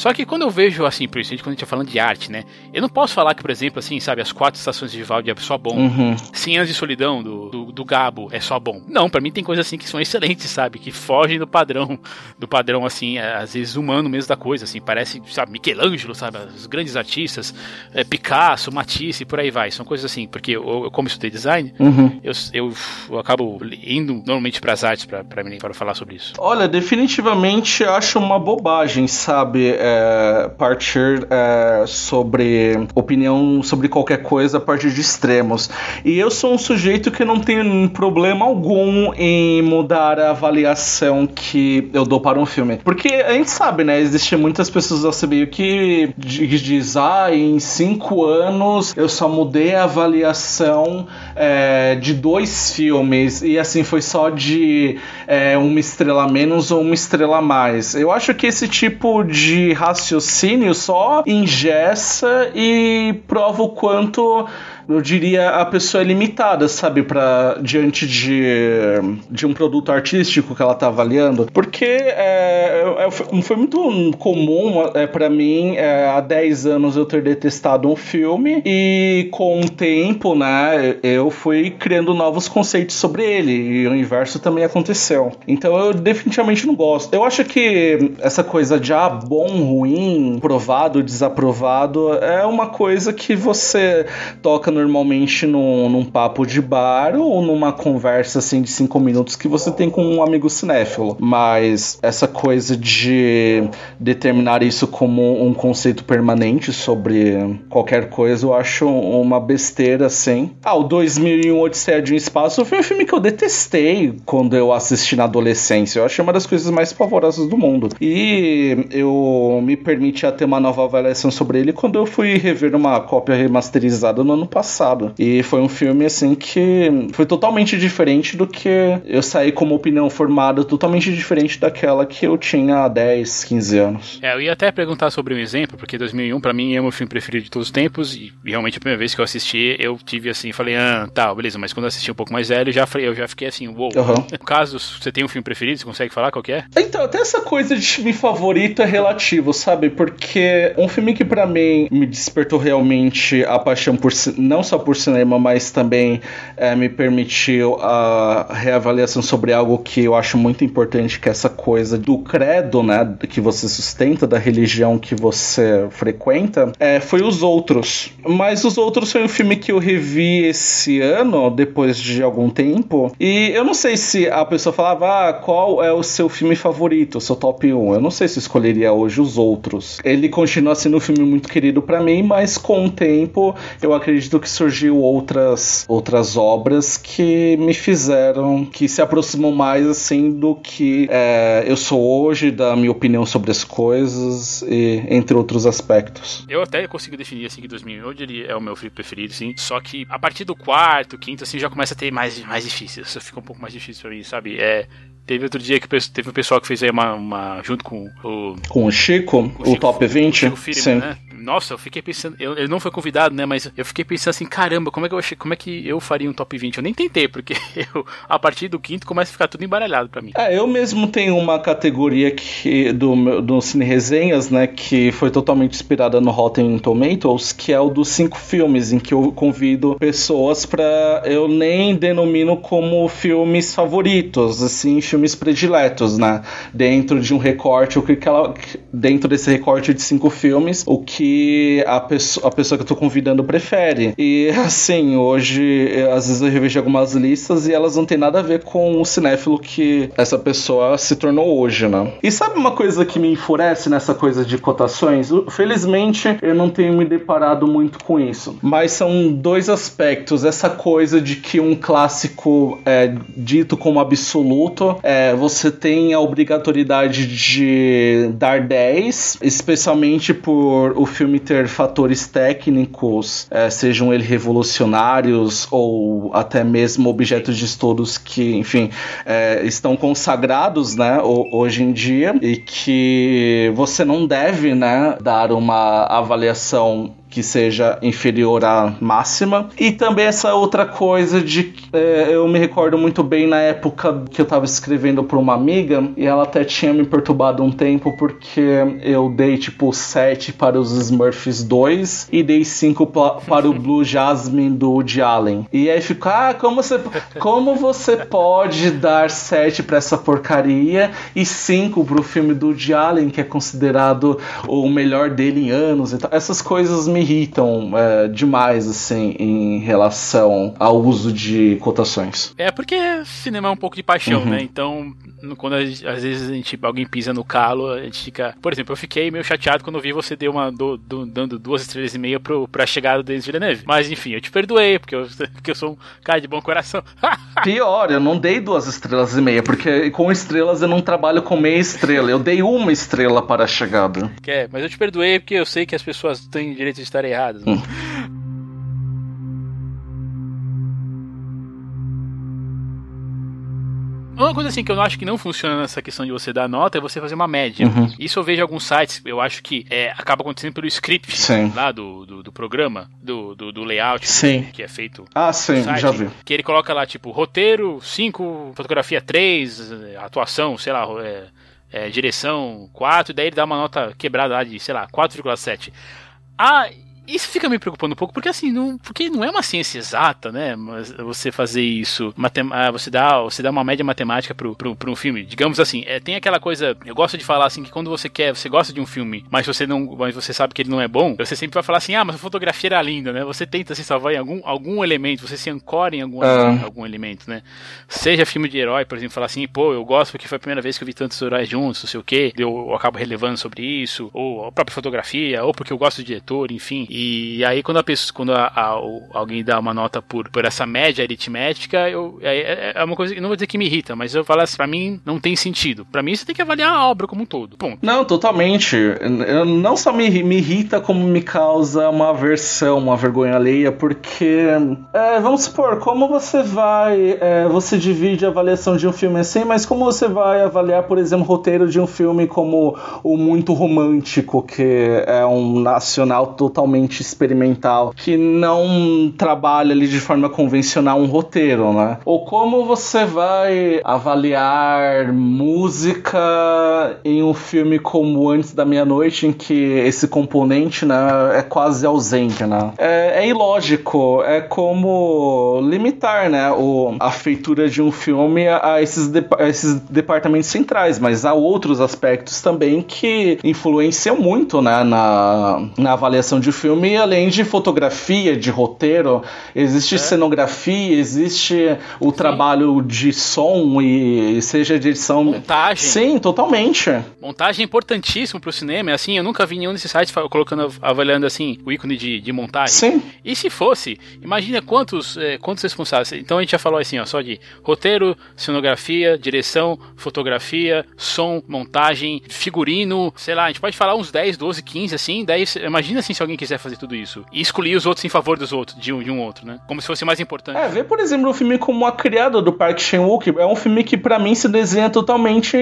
Só que quando eu vejo, assim, principalmente quando a gente tá falando de arte, né? Eu não posso falar que, por exemplo, assim, sabe, as quatro estações de Vivaldi é só bom. Uhum. Anos de solidão do, do, do, Gabo é só bom. Não, para mim tem coisas assim que são excelentes, sabe? Que fogem do padrão, do padrão, assim, é, às vezes humano mesmo da coisa, assim. Parece, sabe, Michelangelo, sabe? Os grandes artistas, é, Picasso, Matisse, por aí vai. São coisas assim, porque eu, eu como estudei design, uhum. eu, eu, eu, acabo indo normalmente para as artes para para falar sobre isso. Olha, definitivamente acho uma bobagem, sabe? é, partir é, sobre opinião sobre qualquer coisa a partir de extremos. E eu sou um sujeito que não tem problema algum em mudar a avaliação que eu dou para um filme. Porque a gente sabe, né? Existem muitas pessoas ao meio que diz, ah, em cinco anos eu só mudei a avaliação é, de dois filmes e assim foi só de é, uma estrela menos ou uma estrela mais. Eu acho que esse tipo de raciocínio só ingessa e prova o quanto eu diria, a pessoa é limitada, sabe, para diante de, de um produto artístico que ela tá avaliando. Porque é, é, foi muito comum é, para mim, é, há 10 anos, eu ter detestado um filme e com o tempo, né, eu fui criando novos conceitos sobre ele e o inverso também aconteceu. Então eu definitivamente não gosto. Eu acho que essa coisa de ah, bom, ruim, provado, desaprovado, é uma coisa que você toca no normalmente num, num papo de bar ou numa conversa assim de cinco minutos que você tem com um amigo cinéfilo. Mas essa coisa de determinar isso como um conceito permanente sobre qualquer coisa, eu acho uma besteira assim. Ah, o 2001 Odisseia de um Espaço foi um filme que eu detestei quando eu assisti na adolescência. Eu achei uma das coisas mais pavorosas do mundo. E eu me permiti a ter uma nova avaliação sobre ele quando eu fui rever uma cópia remasterizada no ano passado passado. E foi um filme, assim, que foi totalmente diferente do que eu saí como opinião formada, totalmente diferente daquela que eu tinha há 10, 15 anos. É, eu ia até perguntar sobre um exemplo, porque 2001 para mim é o meu filme preferido de todos os tempos, e realmente a primeira vez que eu assisti, eu tive assim, falei, ah, tá, beleza, mas quando eu assisti um pouco mais velho, já, eu já fiquei assim, uou. Wow. Uhum. No caso, você tem um filme preferido, você consegue falar qual é? Então, até essa coisa de filme favorito é relativo, sabe? Porque um filme que para mim me despertou realmente a paixão por não só por cinema, mas também é, me permitiu a reavaliação sobre algo que eu acho muito importante, que é essa coisa do credo, né, que você sustenta, da religião que você frequenta, é, foi Os Outros. Mas Os Outros foi um filme que eu revi esse ano, depois de algum tempo, e eu não sei se a pessoa falava, ah, qual é o seu filme favorito, o seu top 1. Eu não sei se escolheria hoje Os Outros. Ele continua sendo um filme muito querido para mim, mas com o tempo eu acredito que surgiu outras, outras obras que me fizeram, que se aproximam mais assim do que é, eu sou hoje, da minha opinião sobre as coisas, e entre outros aspectos. Eu até consigo definir assim que 2008 ele é o meu filme preferido, sim. Só que a partir do quarto, quinto, assim, já começa a ter mais, mais difícil. Isso fica um pouco mais difícil pra mim, sabe? É, Teve outro dia que teve um pessoal que fez aí uma, uma junto com o. Com o Chico, o, Chico, o Top 20. O Chico. Né? Nossa, eu fiquei pensando. Eu, ele não foi convidado, né? Mas eu fiquei pensando assim: caramba, como é que eu, achei, como é que eu faria um top 20? Eu nem tentei, porque eu, a partir do quinto começa a ficar tudo embaralhado para mim. É, eu mesmo tenho uma categoria que, do, do Cine Resenhas, né? Que foi totalmente inspirada no Rotten Tomatoes, que é o dos cinco filmes, em que eu convido pessoas para Eu nem denomino como filmes favoritos, assim, filmes prediletos, né? Dentro de um recorte, o que ela. Dentro desse recorte de cinco filmes, o que a pessoa, a pessoa que eu tô convidando prefere. E assim, hoje, às vezes eu revejo algumas listas e elas não têm nada a ver com o cinéfilo que essa pessoa se tornou hoje, né? E sabe uma coisa que me enfurece nessa coisa de cotações? Felizmente, eu não tenho me deparado muito com isso. Mas são dois aspectos. Essa coisa de que um clássico é dito como absoluto, é, você tem a obrigatoriedade de dar 10, especialmente por o filme ter fatores técnicos, é, sejam eles revolucionários ou até mesmo objetos de estudos que, enfim, é, estão consagrados, né, hoje em dia e que você não deve, né, dar uma avaliação que seja inferior à máxima. E também essa outra coisa de. É, eu me recordo muito bem na época que eu estava escrevendo para uma amiga e ela até tinha me perturbado um tempo porque eu dei tipo 7 para os Smurfs 2 e dei 5 para o Blue Jasmine do Woody Allen. E aí ficou, ah, como você, como você pode dar 7 para essa porcaria e 5 para o filme do Woody Allen, que é considerado o melhor dele em anos e tal. Essas coisas me irritam é, demais, assim, em relação ao uso de cotações. É porque cinema é um pouco de paixão, uhum. né? Então, quando às vezes a gente, alguém pisa no calo, a gente fica. Por exemplo, eu fiquei meio chateado quando vi você deu uma, do, do, dando duas estrelas e meia pro, pra chegada do Denis Villeneuve. Mas enfim, eu te perdoei, porque eu, porque eu sou um cara de bom coração. Pior, eu não dei duas estrelas e meia, porque com estrelas eu não trabalho com meia estrela. Eu dei uma estrela para a chegada. É, mas eu te perdoei porque eu sei que as pessoas têm direito de estar erradas. Né? Hum. Uma coisa assim que eu acho que não funciona nessa questão de você dar nota é você fazer uma média. Uhum. Isso eu vejo em alguns sites, eu acho que é, acaba acontecendo pelo script sim. lá do, do, do programa, do, do, do, layout sim. que é feito. Ah, sim, site, já vi. Que ele coloca lá, tipo, roteiro 5, fotografia 3, atuação, sei lá, é, é, direção 4, e daí ele dá uma nota quebrada lá de, sei lá, 4,7. Ah, isso fica me preocupando um pouco, porque assim, não, porque não é uma ciência exata, né? Mas você fazer isso, ah, você dá, você dá uma média matemática pro, pro, pro um filme. Digamos assim, é, tem aquela coisa, eu gosto de falar assim que quando você quer, você gosta de um filme, mas você não, mas você sabe que ele não é bom, você sempre vai falar assim: "Ah, mas a fotografia era linda", né? Você tenta se salvar em algum, algum elemento, você se ancora em algum, uh. algum elemento, né? Seja filme de herói, por exemplo, falar assim: "Pô, eu gosto porque foi a primeira vez que eu vi tantos heróis juntos, não sei o quê", eu, eu acabo relevando sobre isso, ou a própria fotografia, ou porque eu gosto do diretor, enfim. E aí quando a pessoa, quando a, a, alguém dá uma nota por, por essa média aritmética, eu, é, é uma coisa que não vou dizer que me irrita, mas eu falo assim, pra mim não tem sentido. Pra mim você tem que avaliar a obra como um todo. Ponto. Não, totalmente. Eu, não só me, me irrita, como me causa uma aversão, uma vergonha alheia, porque é, vamos supor, como você vai. É, você divide a avaliação de um filme assim, mas como você vai avaliar, por exemplo, o roteiro de um filme como o Muito Romântico, que é um nacional totalmente experimental que não trabalha ali de forma convencional um roteiro, né? Ou como você vai avaliar música em um filme como Antes da Meia-Noite, em que esse componente, né, é quase ausente, né? É, é ilógico, é como limitar, né, o, a feitura de um filme a esses, de, a esses departamentos centrais, mas há outros aspectos também que influenciam muito, né, na, na avaliação de um filme, além de fotografia, de roteiro, existe é. cenografia, existe o Sim. trabalho de som e seja de edição. Montagem. Sim, totalmente. Montagem é importantíssimo pro cinema. Assim, eu nunca vi nenhum desses sites colocando, avaliando assim, o ícone de, de montagem. Sim. E se fosse, imagina quantos, é, quantos responsáveis. Então a gente já falou assim, ó, só de roteiro, cenografia, direção, fotografia, som, montagem, figurino, sei lá, a gente pode falar uns 10, 12, 15, assim, 10. Imagina assim se alguém quiser fazer tudo isso. E excluir os outros em favor dos outros, de um, de um outro, né? Como se fosse mais importante. É, vê, por exemplo, o filme como A Criada do Park Chan-wook. É um filme que, para mim, se desenha totalmente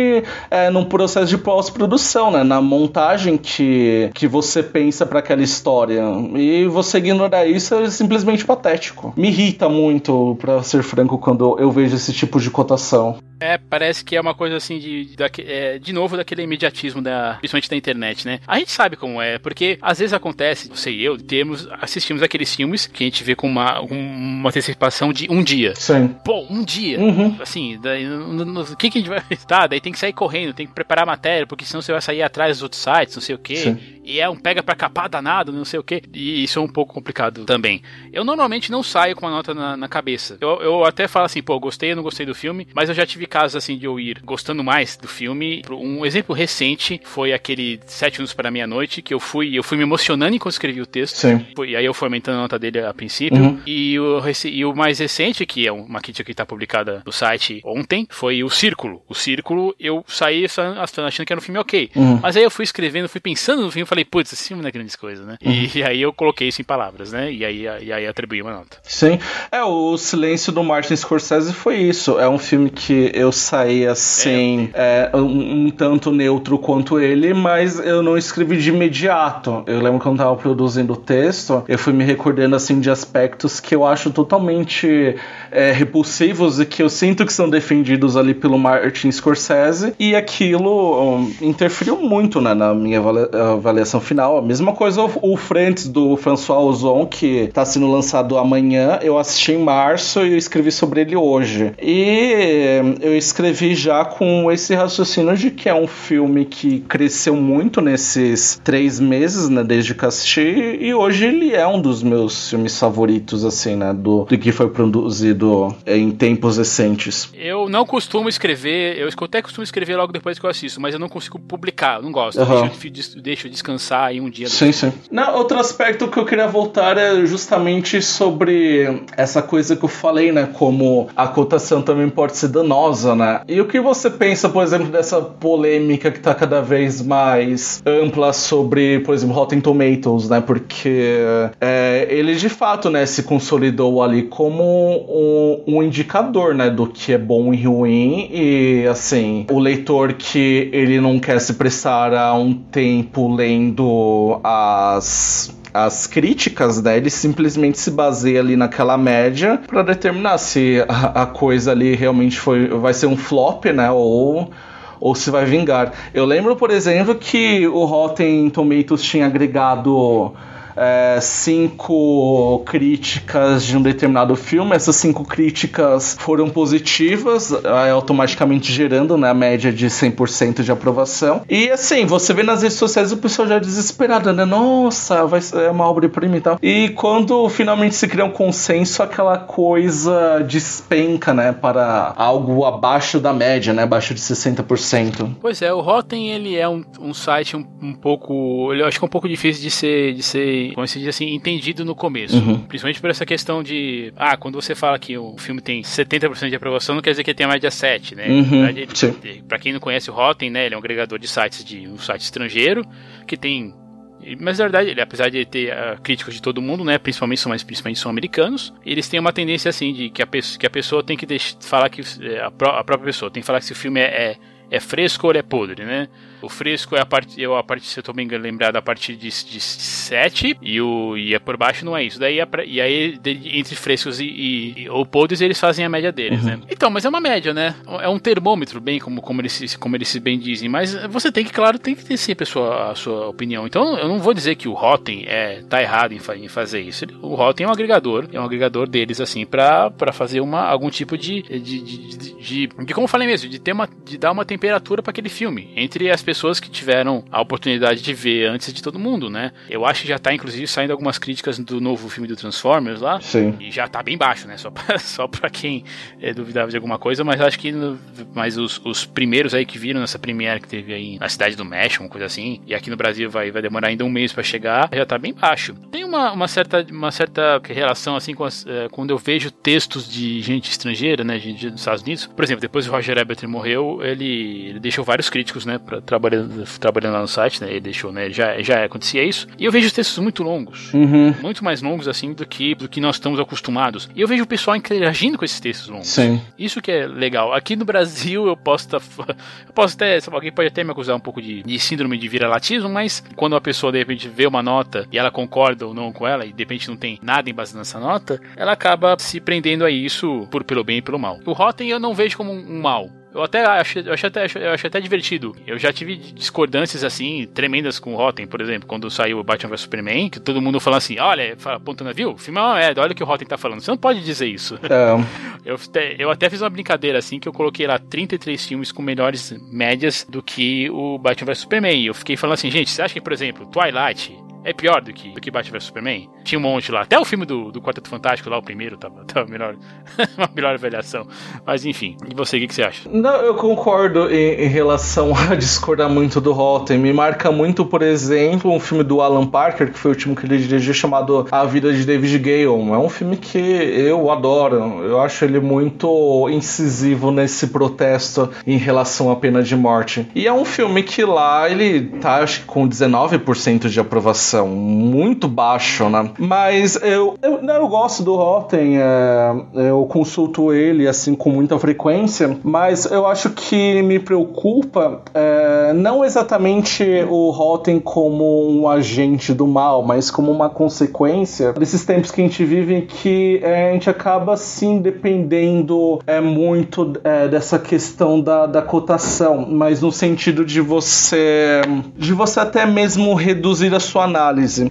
é, num processo de pós-produção, né? Na montagem que, que você pensa para aquela história. E você ignorar isso é simplesmente patético. Me irrita muito, para ser franco, quando eu vejo esse tipo de cotação. É, parece que é uma coisa assim de, de, é, de novo daquele imediatismo da, principalmente da internet, né? A gente sabe como é, porque às vezes acontece, você e eu temos assistimos aqueles filmes que a gente vê com uma, uma antecipação de um dia. Sim. Pô, um dia. Uhum. Assim, daí o que, que a gente vai. Tá, daí tem que sair correndo, tem que preparar a matéria, porque senão você vai sair atrás dos outros sites, não sei o quê. Sim. E é um pega pra capar danado, não sei o quê. E isso é um pouco complicado também. Eu normalmente não saio com uma nota na, na cabeça. Eu, eu até falo assim, pô, gostei ou não gostei do filme, mas eu já tive casos assim de eu ir gostando mais do filme. Um exemplo recente foi aquele Sete Minutos para Meia-Noite, que eu fui, eu fui me emocionando enquanto escrevi o texto. Sim. E aí eu fui aumentando a nota dele a princípio. Uhum. E, o, e o mais recente, que é uma crítica que está publicada no site ontem, foi o Círculo. O Círculo, eu saí achando achando que era um filme ok. Uhum. Mas aí eu fui escrevendo, fui pensando no filme e falei, putz, esse filme não é grandes coisas, né? E, aí eu coloquei isso em palavras, né? E aí, e aí atribuí uma nota. Sim. É, o Silêncio do Martin Scorsese foi isso. É um filme que eu saí assim, é, um, um tanto neutro quanto ele, mas eu não escrevi de imediato. Eu lembro quando eu tava produzindo o texto, eu fui me recordando assim de aspectos que eu acho totalmente é, repulsivos e que eu sinto que são defendidos ali pelo Martin Scorsese, e aquilo um, interferiu muito né, na minha avalia- avaliação final. A mesma coisa o, o Friends do François Ozon, que tá sendo lançado amanhã, eu assisti em março e eu escrevi sobre ele hoje. E eh, eu escrevi já com esse raciocínio de que é um filme que cresceu muito nesses três meses, né, desde que assisti, e hoje ele é um dos meus filmes favoritos, assim, né, do, do que foi produzido em tempos recentes. Eu não costumo escrever, eu até costumo escrever logo depois que eu assisto, mas eu não consigo publicar, não gosto. Eu deixo, deixo descansar aí um dia. Sim, sim. Não, outro aspecto que eu queria voltar é justamente sobre essa coisa que eu falei, né? Como a cotação também pode ser danosa, né? E o que você pensa, por exemplo, dessa polêmica que tá cada vez mais ampla sobre, por exemplo, Rotten Tomatoes, né? Porque é, ele de fato, né, se consolidou ali como um, um indicador, né, do que é bom e ruim. E assim, o leitor que ele não quer se prestar a um tempo lendo as as críticas, né? Ele simplesmente se baseia ali naquela média para determinar se a, a coisa ali realmente foi vai ser um flop, né? Ou ou se vai vingar. Eu lembro, por exemplo, que o Rotten Tomatoes tinha agregado é, cinco críticas de um determinado filme. Essas cinco críticas foram positivas, é, automaticamente gerando né, a média de 100% de aprovação. E assim, você vê nas redes sociais o pessoal já desesperado, né? Nossa, vai ser é uma obra-prima e tal. E quando finalmente se cria um consenso, aquela coisa despenca, né? Para algo abaixo da média, né? Abaixo de 60%. Pois é, o Rotten ele é um, um site um, um pouco, eu acho que é um pouco difícil de ser, de ser, como se diz assim, entendido no começo. Uhum. Principalmente por essa questão de, ah, quando você fala que o filme tem 70% de aprovação, não quer dizer que ele tem a média 7, né? Uhum, Pra quem não conhece o Rotten, né, ele é um agregador de sites de um site estrangeiro que tem mas na verdade, ele, apesar de ter ah, críticos de todo mundo, né, principalmente são mais principalmente são americanos, eles têm uma tendência assim de que a, pessoa, que a pessoa tem que falar que eh, a, pró- a própria pessoa tem que falar que se o filme é, é, é fresco ou ele é podre, né? O fresco é a parte, eu a parte, se eu tô bem lembrado, a partir de, de 7 e o e é por baixo não é isso. Daí é pra- e aí de- entre frescos e, e- e- ou podres eles fazem a média deles, né? Então, mas é uma média, né? É um termômetro, bem como como eles se- como eles bem dizem, mas você tem que, claro, tem que ter sempre a sua, a sua opinião. Então, eu não vou dizer que o Rotten é tá errado em, em fazer isso. O Rotten é um agregador, é um agregador deles assim pra pra fazer uma algum tipo de de, de, de, de- de- como eu falei mesmo, de ter uma de dar uma temperatura para aquele filme entre as pessoas que tiveram a oportunidade de ver antes de todo mundo, né? Eu acho que já tá inclusive saindo algumas críticas do novo filme do Transformers lá. Sim. E já tá bem baixo, né? Só pra, só pra quem é, duvidava de alguma coisa, mas acho que mas os, os primeiros aí que viram nessa premiere que teve aí na cidade do México, uma coisa assim, e aqui no Brasil vai, vai demorar ainda um mês pra chegar, já tá bem baixo. Tem uma, uma, certa, uma certa relação assim com as, eh, quando eu vejo textos de gente estrangeira, né? Gente dos Estados Unidos. Por exemplo, depois que o Roger Ebert morreu, ele, ele deixou vários críticos, né? Pra, trabalhando, trabalhando lá no site, né? Ele deixou, né? Já, já acontecia isso. E eu vejo textos muito longos Uhum. muito mais longos assim do que do que nós estamos acostumados. E eu vejo o pessoal interagindo com esses textos longos. Sim. Isso que é legal. Aqui no Brasil eu posso estar eu posso até, alguém pode até me acusar um pouco de, de síndrome de vira-latismo, mas quando a pessoa de repente vê uma nota e ela concorda ou não com ela e de repente não tem nada em base nessa nota, ela acaba se prendendo a isso por pelo bem e pelo mal. O Rotten eu não vejo como um mal. Eu até acho, eu acho até, eu acho até divertido. Eu já tive discordâncias assim, tremendas com o Rotten, por exemplo, quando saiu o Batman vs Superman, que todo mundo fala assim: olha, apontando, viu? O filme é uma merda, olha o que o Rotten tá falando. Você não pode dizer isso. É, Eu até, eu até fiz uma brincadeira assim, que eu coloquei lá 33 filmes com melhores médias do que o Batman vs Superman. E eu fiquei falando assim, gente, você acha que, por exemplo, Twilight é pior do que, do que Batman vs Superman? Tinha um monte lá. Até o filme do, do Quarteto Fantástico lá, o primeiro, tava, tava melhor, uma melhor avaliação. Mas enfim, e você, o que, que você acha? Não, eu concordo em, em, relação a discordar muito do Rotten. Me marca muito, por exemplo, um filme do Alan Parker, que foi o último que ele dirigiu, chamado A Vida de David Gale. É um filme que eu adoro. Eu acho ele muito incisivo nesse protesto em relação à pena de morte. E é um filme que lá ele tá, acho que com 19% de aprovação. Muito baixo, né? Mas eu, eu, eu gosto do Rotten, é, eu consulto ele assim com muita frequência, mas eu acho que me preocupa é, não exatamente o Rotten como um agente do mal, mas como uma consequência desses tempos que a gente vive que é, a gente acaba sim dependendo é, muito é, dessa questão da, da cotação, mas no sentido de você de você até mesmo reduzir a sua análise.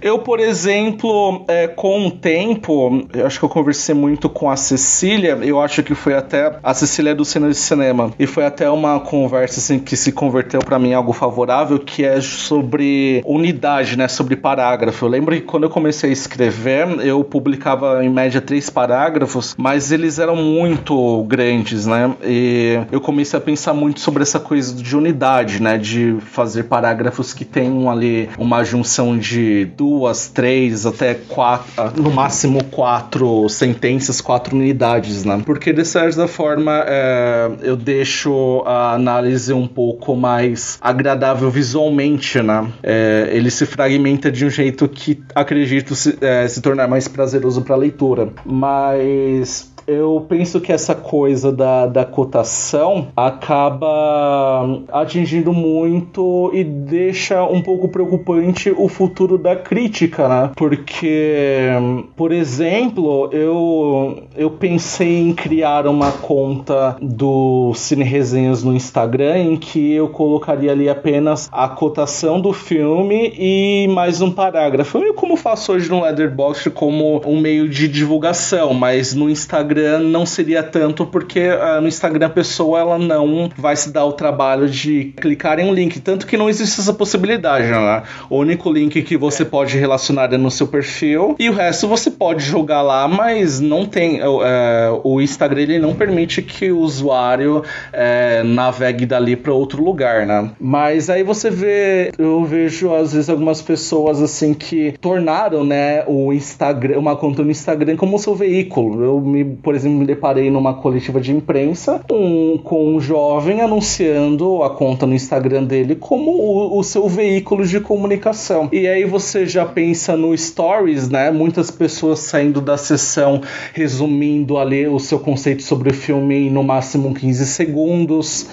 Eu, por exemplo, é, com o tempo, eu acho que eu conversei muito com a Cecília, eu acho que foi até a Cecília é do Cena de Cinema, e foi até uma conversa assim que se converteu para mim em algo favorável, que é sobre unidade, né, sobre parágrafo. Eu lembro que quando eu comecei a escrever, eu publicava em média três parágrafos, mas eles eram muito grandes, né? E eu comecei a pensar muito sobre essa coisa de unidade, né, de fazer parágrafos que tenham ali uma junção de duas, três, até quatro, no máximo quatro sentenças, quatro unidades, né? Porque de certa forma é, eu deixo a análise um pouco mais agradável visualmente, né? É, ele se fragmenta de um jeito que acredito se, é, se tornar mais prazeroso para a leitura. Mas eu penso que essa coisa da, da cotação acaba atingindo muito e deixa um pouco preocupante o futuro da crítica, né? Porque, por exemplo, eu, eu pensei em criar uma conta do Cine Resenhas no Instagram em que eu colocaria ali apenas a cotação do filme e mais um parágrafo. Eu como faço hoje no Letterboxd como um meio de divulgação, mas no Instagram Instagram não seria tanto porque uh, no Instagram a pessoa ela não vai se dar o trabalho de clicar em um link, tanto que não existe essa possibilidade, né? O único link que você pode relacionar é no seu perfil e o resto você pode jogar lá, mas não tem uh, o Instagram ele não permite que o usuário uh, navegue dali para outro lugar, né? Mas aí você vê, eu vejo às vezes algumas pessoas assim que tornaram, né, o Instagram, uma conta no Instagram como seu veículo. Eu me por exemplo, me deparei numa coletiva de imprensa um, com um jovem anunciando a conta no Instagram dele como o, o seu veículo de comunicação. E aí você já pensa no Stories, né? Muitas pessoas saindo da sessão resumindo ali o seu conceito sobre o filme em no máximo 15 segundos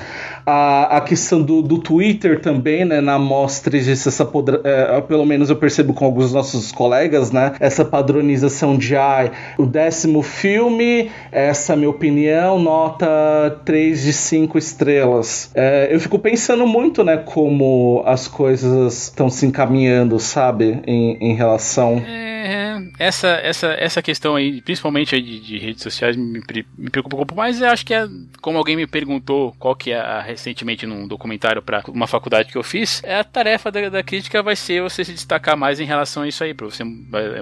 a, a questão do, do Twitter também, né, na mostra existe essa, é, pelo menos eu percebo com alguns nossos colegas, né, essa padronização de, ah, o décimo filme, essa é minha opinião, nota 3 de 5 estrelas. É, eu fico pensando muito, né, como as coisas estão se encaminhando, sabe, em, em relação... É essa, essa, essa questão aí, principalmente aí de, de, redes sociais, me, me preocupa um pouco mais. Eu acho que é, como alguém me perguntou qual que é a, recentemente num documentário para uma faculdade que eu fiz, é a tarefa da, da, crítica vai ser você se destacar mais em relação a isso aí, para você,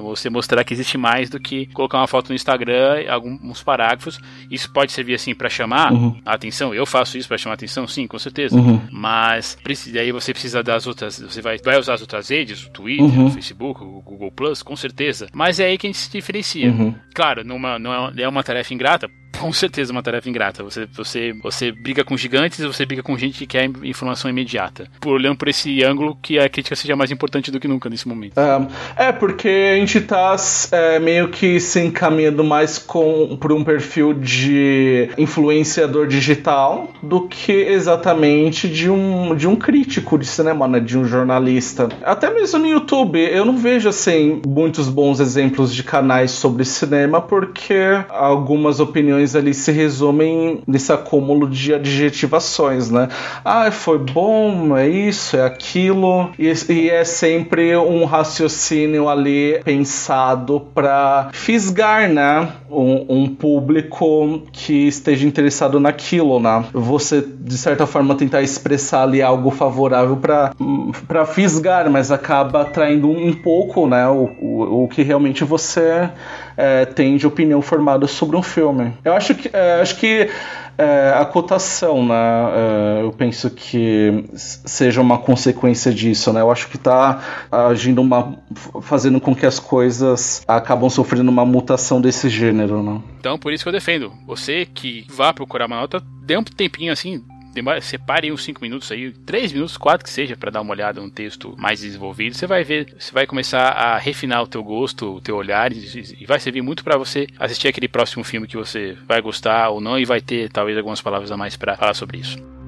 você mostrar que existe mais do que colocar uma foto no Instagram, alguns parágrafos. Isso pode servir assim para chamar uhum. a atenção. Eu faço isso para chamar a atenção, sim, com certeza. Uhum. Mas aí você precisa das outras, você vai, vai usar as outras redes, o Twitter, uhum. o Facebook, o Google Plus, com certeza. Mas é aí que a gente se diferencia. Uhum. Claro, numa, não é, é uma tarefa ingrata, com certeza uma tarefa ingrata. Você, você, você briga com gigantes, você briga com gente que quer informação imediata. Por olhando por esse ângulo que a crítica seja mais importante do que nunca nesse momento. É, é porque a gente tá é, meio que se encaminhando mais com, por um perfil de influenciador digital do que exatamente de um, de um crítico de cinema, né? De um jornalista. Até mesmo no YouTube, eu não vejo assim muitos bons exemplos de canais sobre cinema porque algumas opiniões ali se resumem nesse acúmulo de adjetivações, né? Ah, foi bom, é isso, é aquilo, e, e é sempre um raciocínio ali pensado para fisgar, né? Um, um, público que esteja interessado naquilo, né? Você, de certa forma, tentar expressar ali algo favorável para fisgar, mas acaba atraindo um pouco, né? O, o, o que realmente você é, tem de opinião formada sobre um filme. Eu acho que, é, acho que é, a cotação, né? É, eu penso que seja uma consequência disso, né? Eu acho que está agindo uma. fazendo com que as coisas acabam sofrendo uma mutação desse gênero, né? Então, por isso que eu defendo. Você que vá procurar uma nota, dê um tempinho assim, demora, separe uns 5 minutos aí, 3 minutos, 4 que seja, para dar uma olhada num texto mais desenvolvido. Você vai ver, você vai começar a refinar o teu gosto, o teu olhar, e, e vai servir muito para você assistir aquele próximo filme que você vai gostar ou não, e vai ter talvez algumas palavras a mais para falar sobre isso.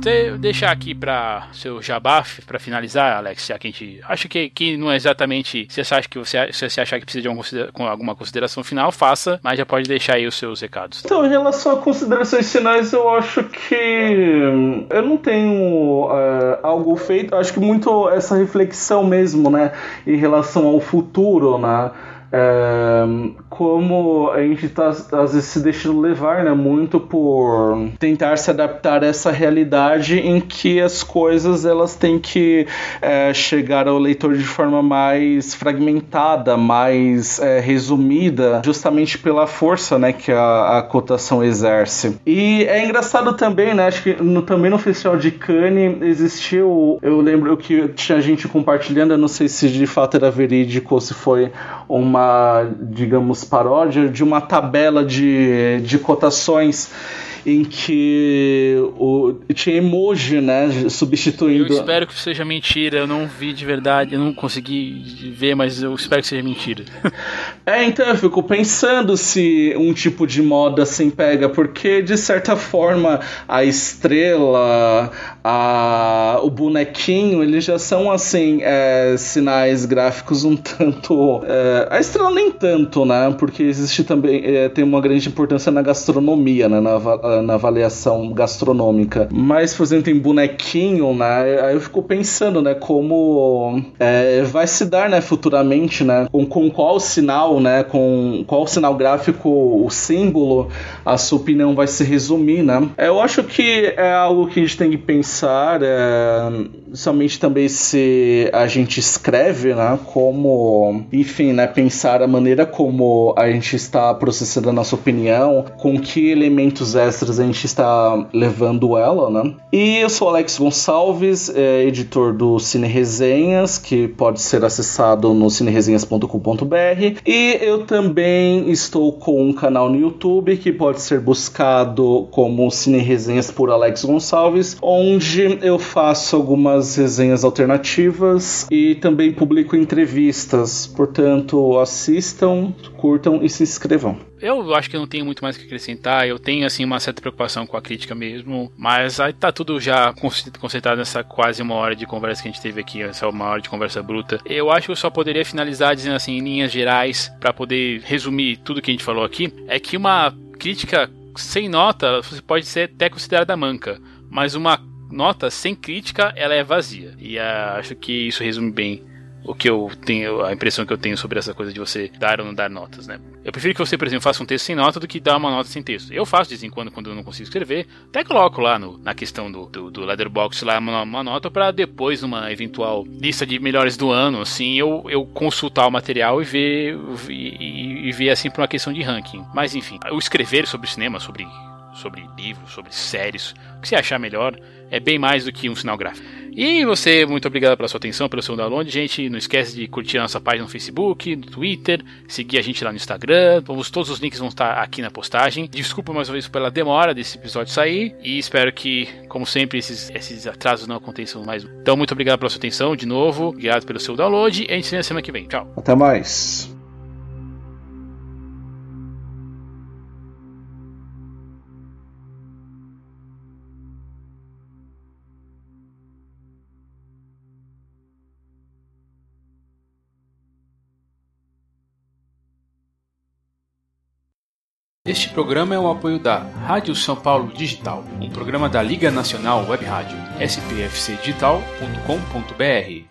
Você deixar aqui para seu jabá para finalizar, Alex, já que a gente acho que, que não é exatamente se você acha que você se você achar que precisa de alguma, alguma consideração final, faça, mas já pode deixar aí os seus recados. Então, em relação a considerações finais, eu acho que eu não tenho é, algo feito. Acho que muito essa reflexão mesmo, né, em relação ao futuro, né é, como a gente está às vezes se deixando levar né, muito por tentar se adaptar a essa realidade em que as coisas elas têm que é, chegar ao leitor de forma mais fragmentada, mais é, resumida, justamente pela força né, que a, a, cotação exerce. E é engraçado também, né, acho que no, também no Festival de Cannes existiu, eu lembro que tinha gente compartilhando, eu não sei se de fato era verídico ou se foi uma uma, digamos, paródia de uma tabela de, de cotações em que o, tinha emoji, né, substituindo. Eu espero que seja mentira, eu não vi de verdade, eu não consegui ver, mas eu espero que seja mentira. é, então eu fico pensando se um tipo de moda assim pega, porque de certa forma a estrela, a, o bonequinho, eles já são assim, é, sinais gráficos um tanto. É, a estrela nem tanto, né, porque existe também, é, tem uma grande importância na gastronomia, né, na na avaliação gastronômica. Mas, por exemplo, em bonequinho, né? Aí eu fico pensando, né? Como é, vai se dar, né? Futuramente, né? Com, com qual sinal, né? Com qual sinal gráfico, o símbolo, a sua opinião vai se resumir, né? Eu acho que é algo que a gente tem que pensar, é, somente também se a gente escreve, né? Como, enfim, né? Pensar a maneira como a gente está processando a nossa opinião, com que elementos extras a gente está levando ela, né? E eu sou Alex Gonçalves, é, editor do Cine Resenhas, que pode ser acessado no cineresenhas.com.br. E eu também estou com um canal no YouTube que pode ser buscado como Cine Resenhas por Alex Gonçalves, onde eu faço algumas resenhas alternativas e também publico entrevistas. Portanto, assistam, curtam e se inscrevam. Eu acho que não tenho muito mais o que acrescentar. Eu tenho, assim, uma certa preocupação com a crítica mesmo. Mas aí tá tudo já concentrado nessa quase uma hora de conversa que a gente teve aqui, essa uma hora de conversa bruta. Eu acho que eu só poderia finalizar dizendo, assim, em linhas gerais, para poder resumir tudo que a gente falou aqui, é que uma crítica sem nota você pode ser até considerada manca. Mas uma nota sem crítica, ela é vazia. E uh, acho que isso resume bem o que eu tenho, a impressão que eu tenho sobre essa coisa de você dar ou não dar notas, né? Eu prefiro que você, por exemplo, faça um texto sem nota do que dar uma nota sem texto. Eu faço de vez em quando, quando eu não consigo escrever, até coloco lá no, na questão do, do, do lá uma, uma nota para depois, numa eventual lista de melhores do ano, assim, eu, eu consultar o material e ver, e, e ver assim por uma questão de ranking. Mas enfim, o escrever sobre cinema, sobre sobre livros, sobre séries, o que você achar melhor, é bem mais do que um sinal gráfico. E você, muito obrigado pela sua atenção, pelo seu download, gente. Não esquece de curtir a nossa página no Facebook, no Twitter, seguir a gente lá no Instagram. Todos os links vão estar aqui na postagem. Desculpa mais uma vez pela demora desse episódio sair. E espero que, como sempre, esses, esses atrasos não aconteçam mais. Então, muito obrigado pela sua atenção de novo. Obrigado pelo seu download. E a gente se vê na semana que vem. Tchau. Até mais. Este programa é um apoio da Rádio São Paulo Digital, um programa da Liga Nacional Web Rádio, spfcdigital.com.br.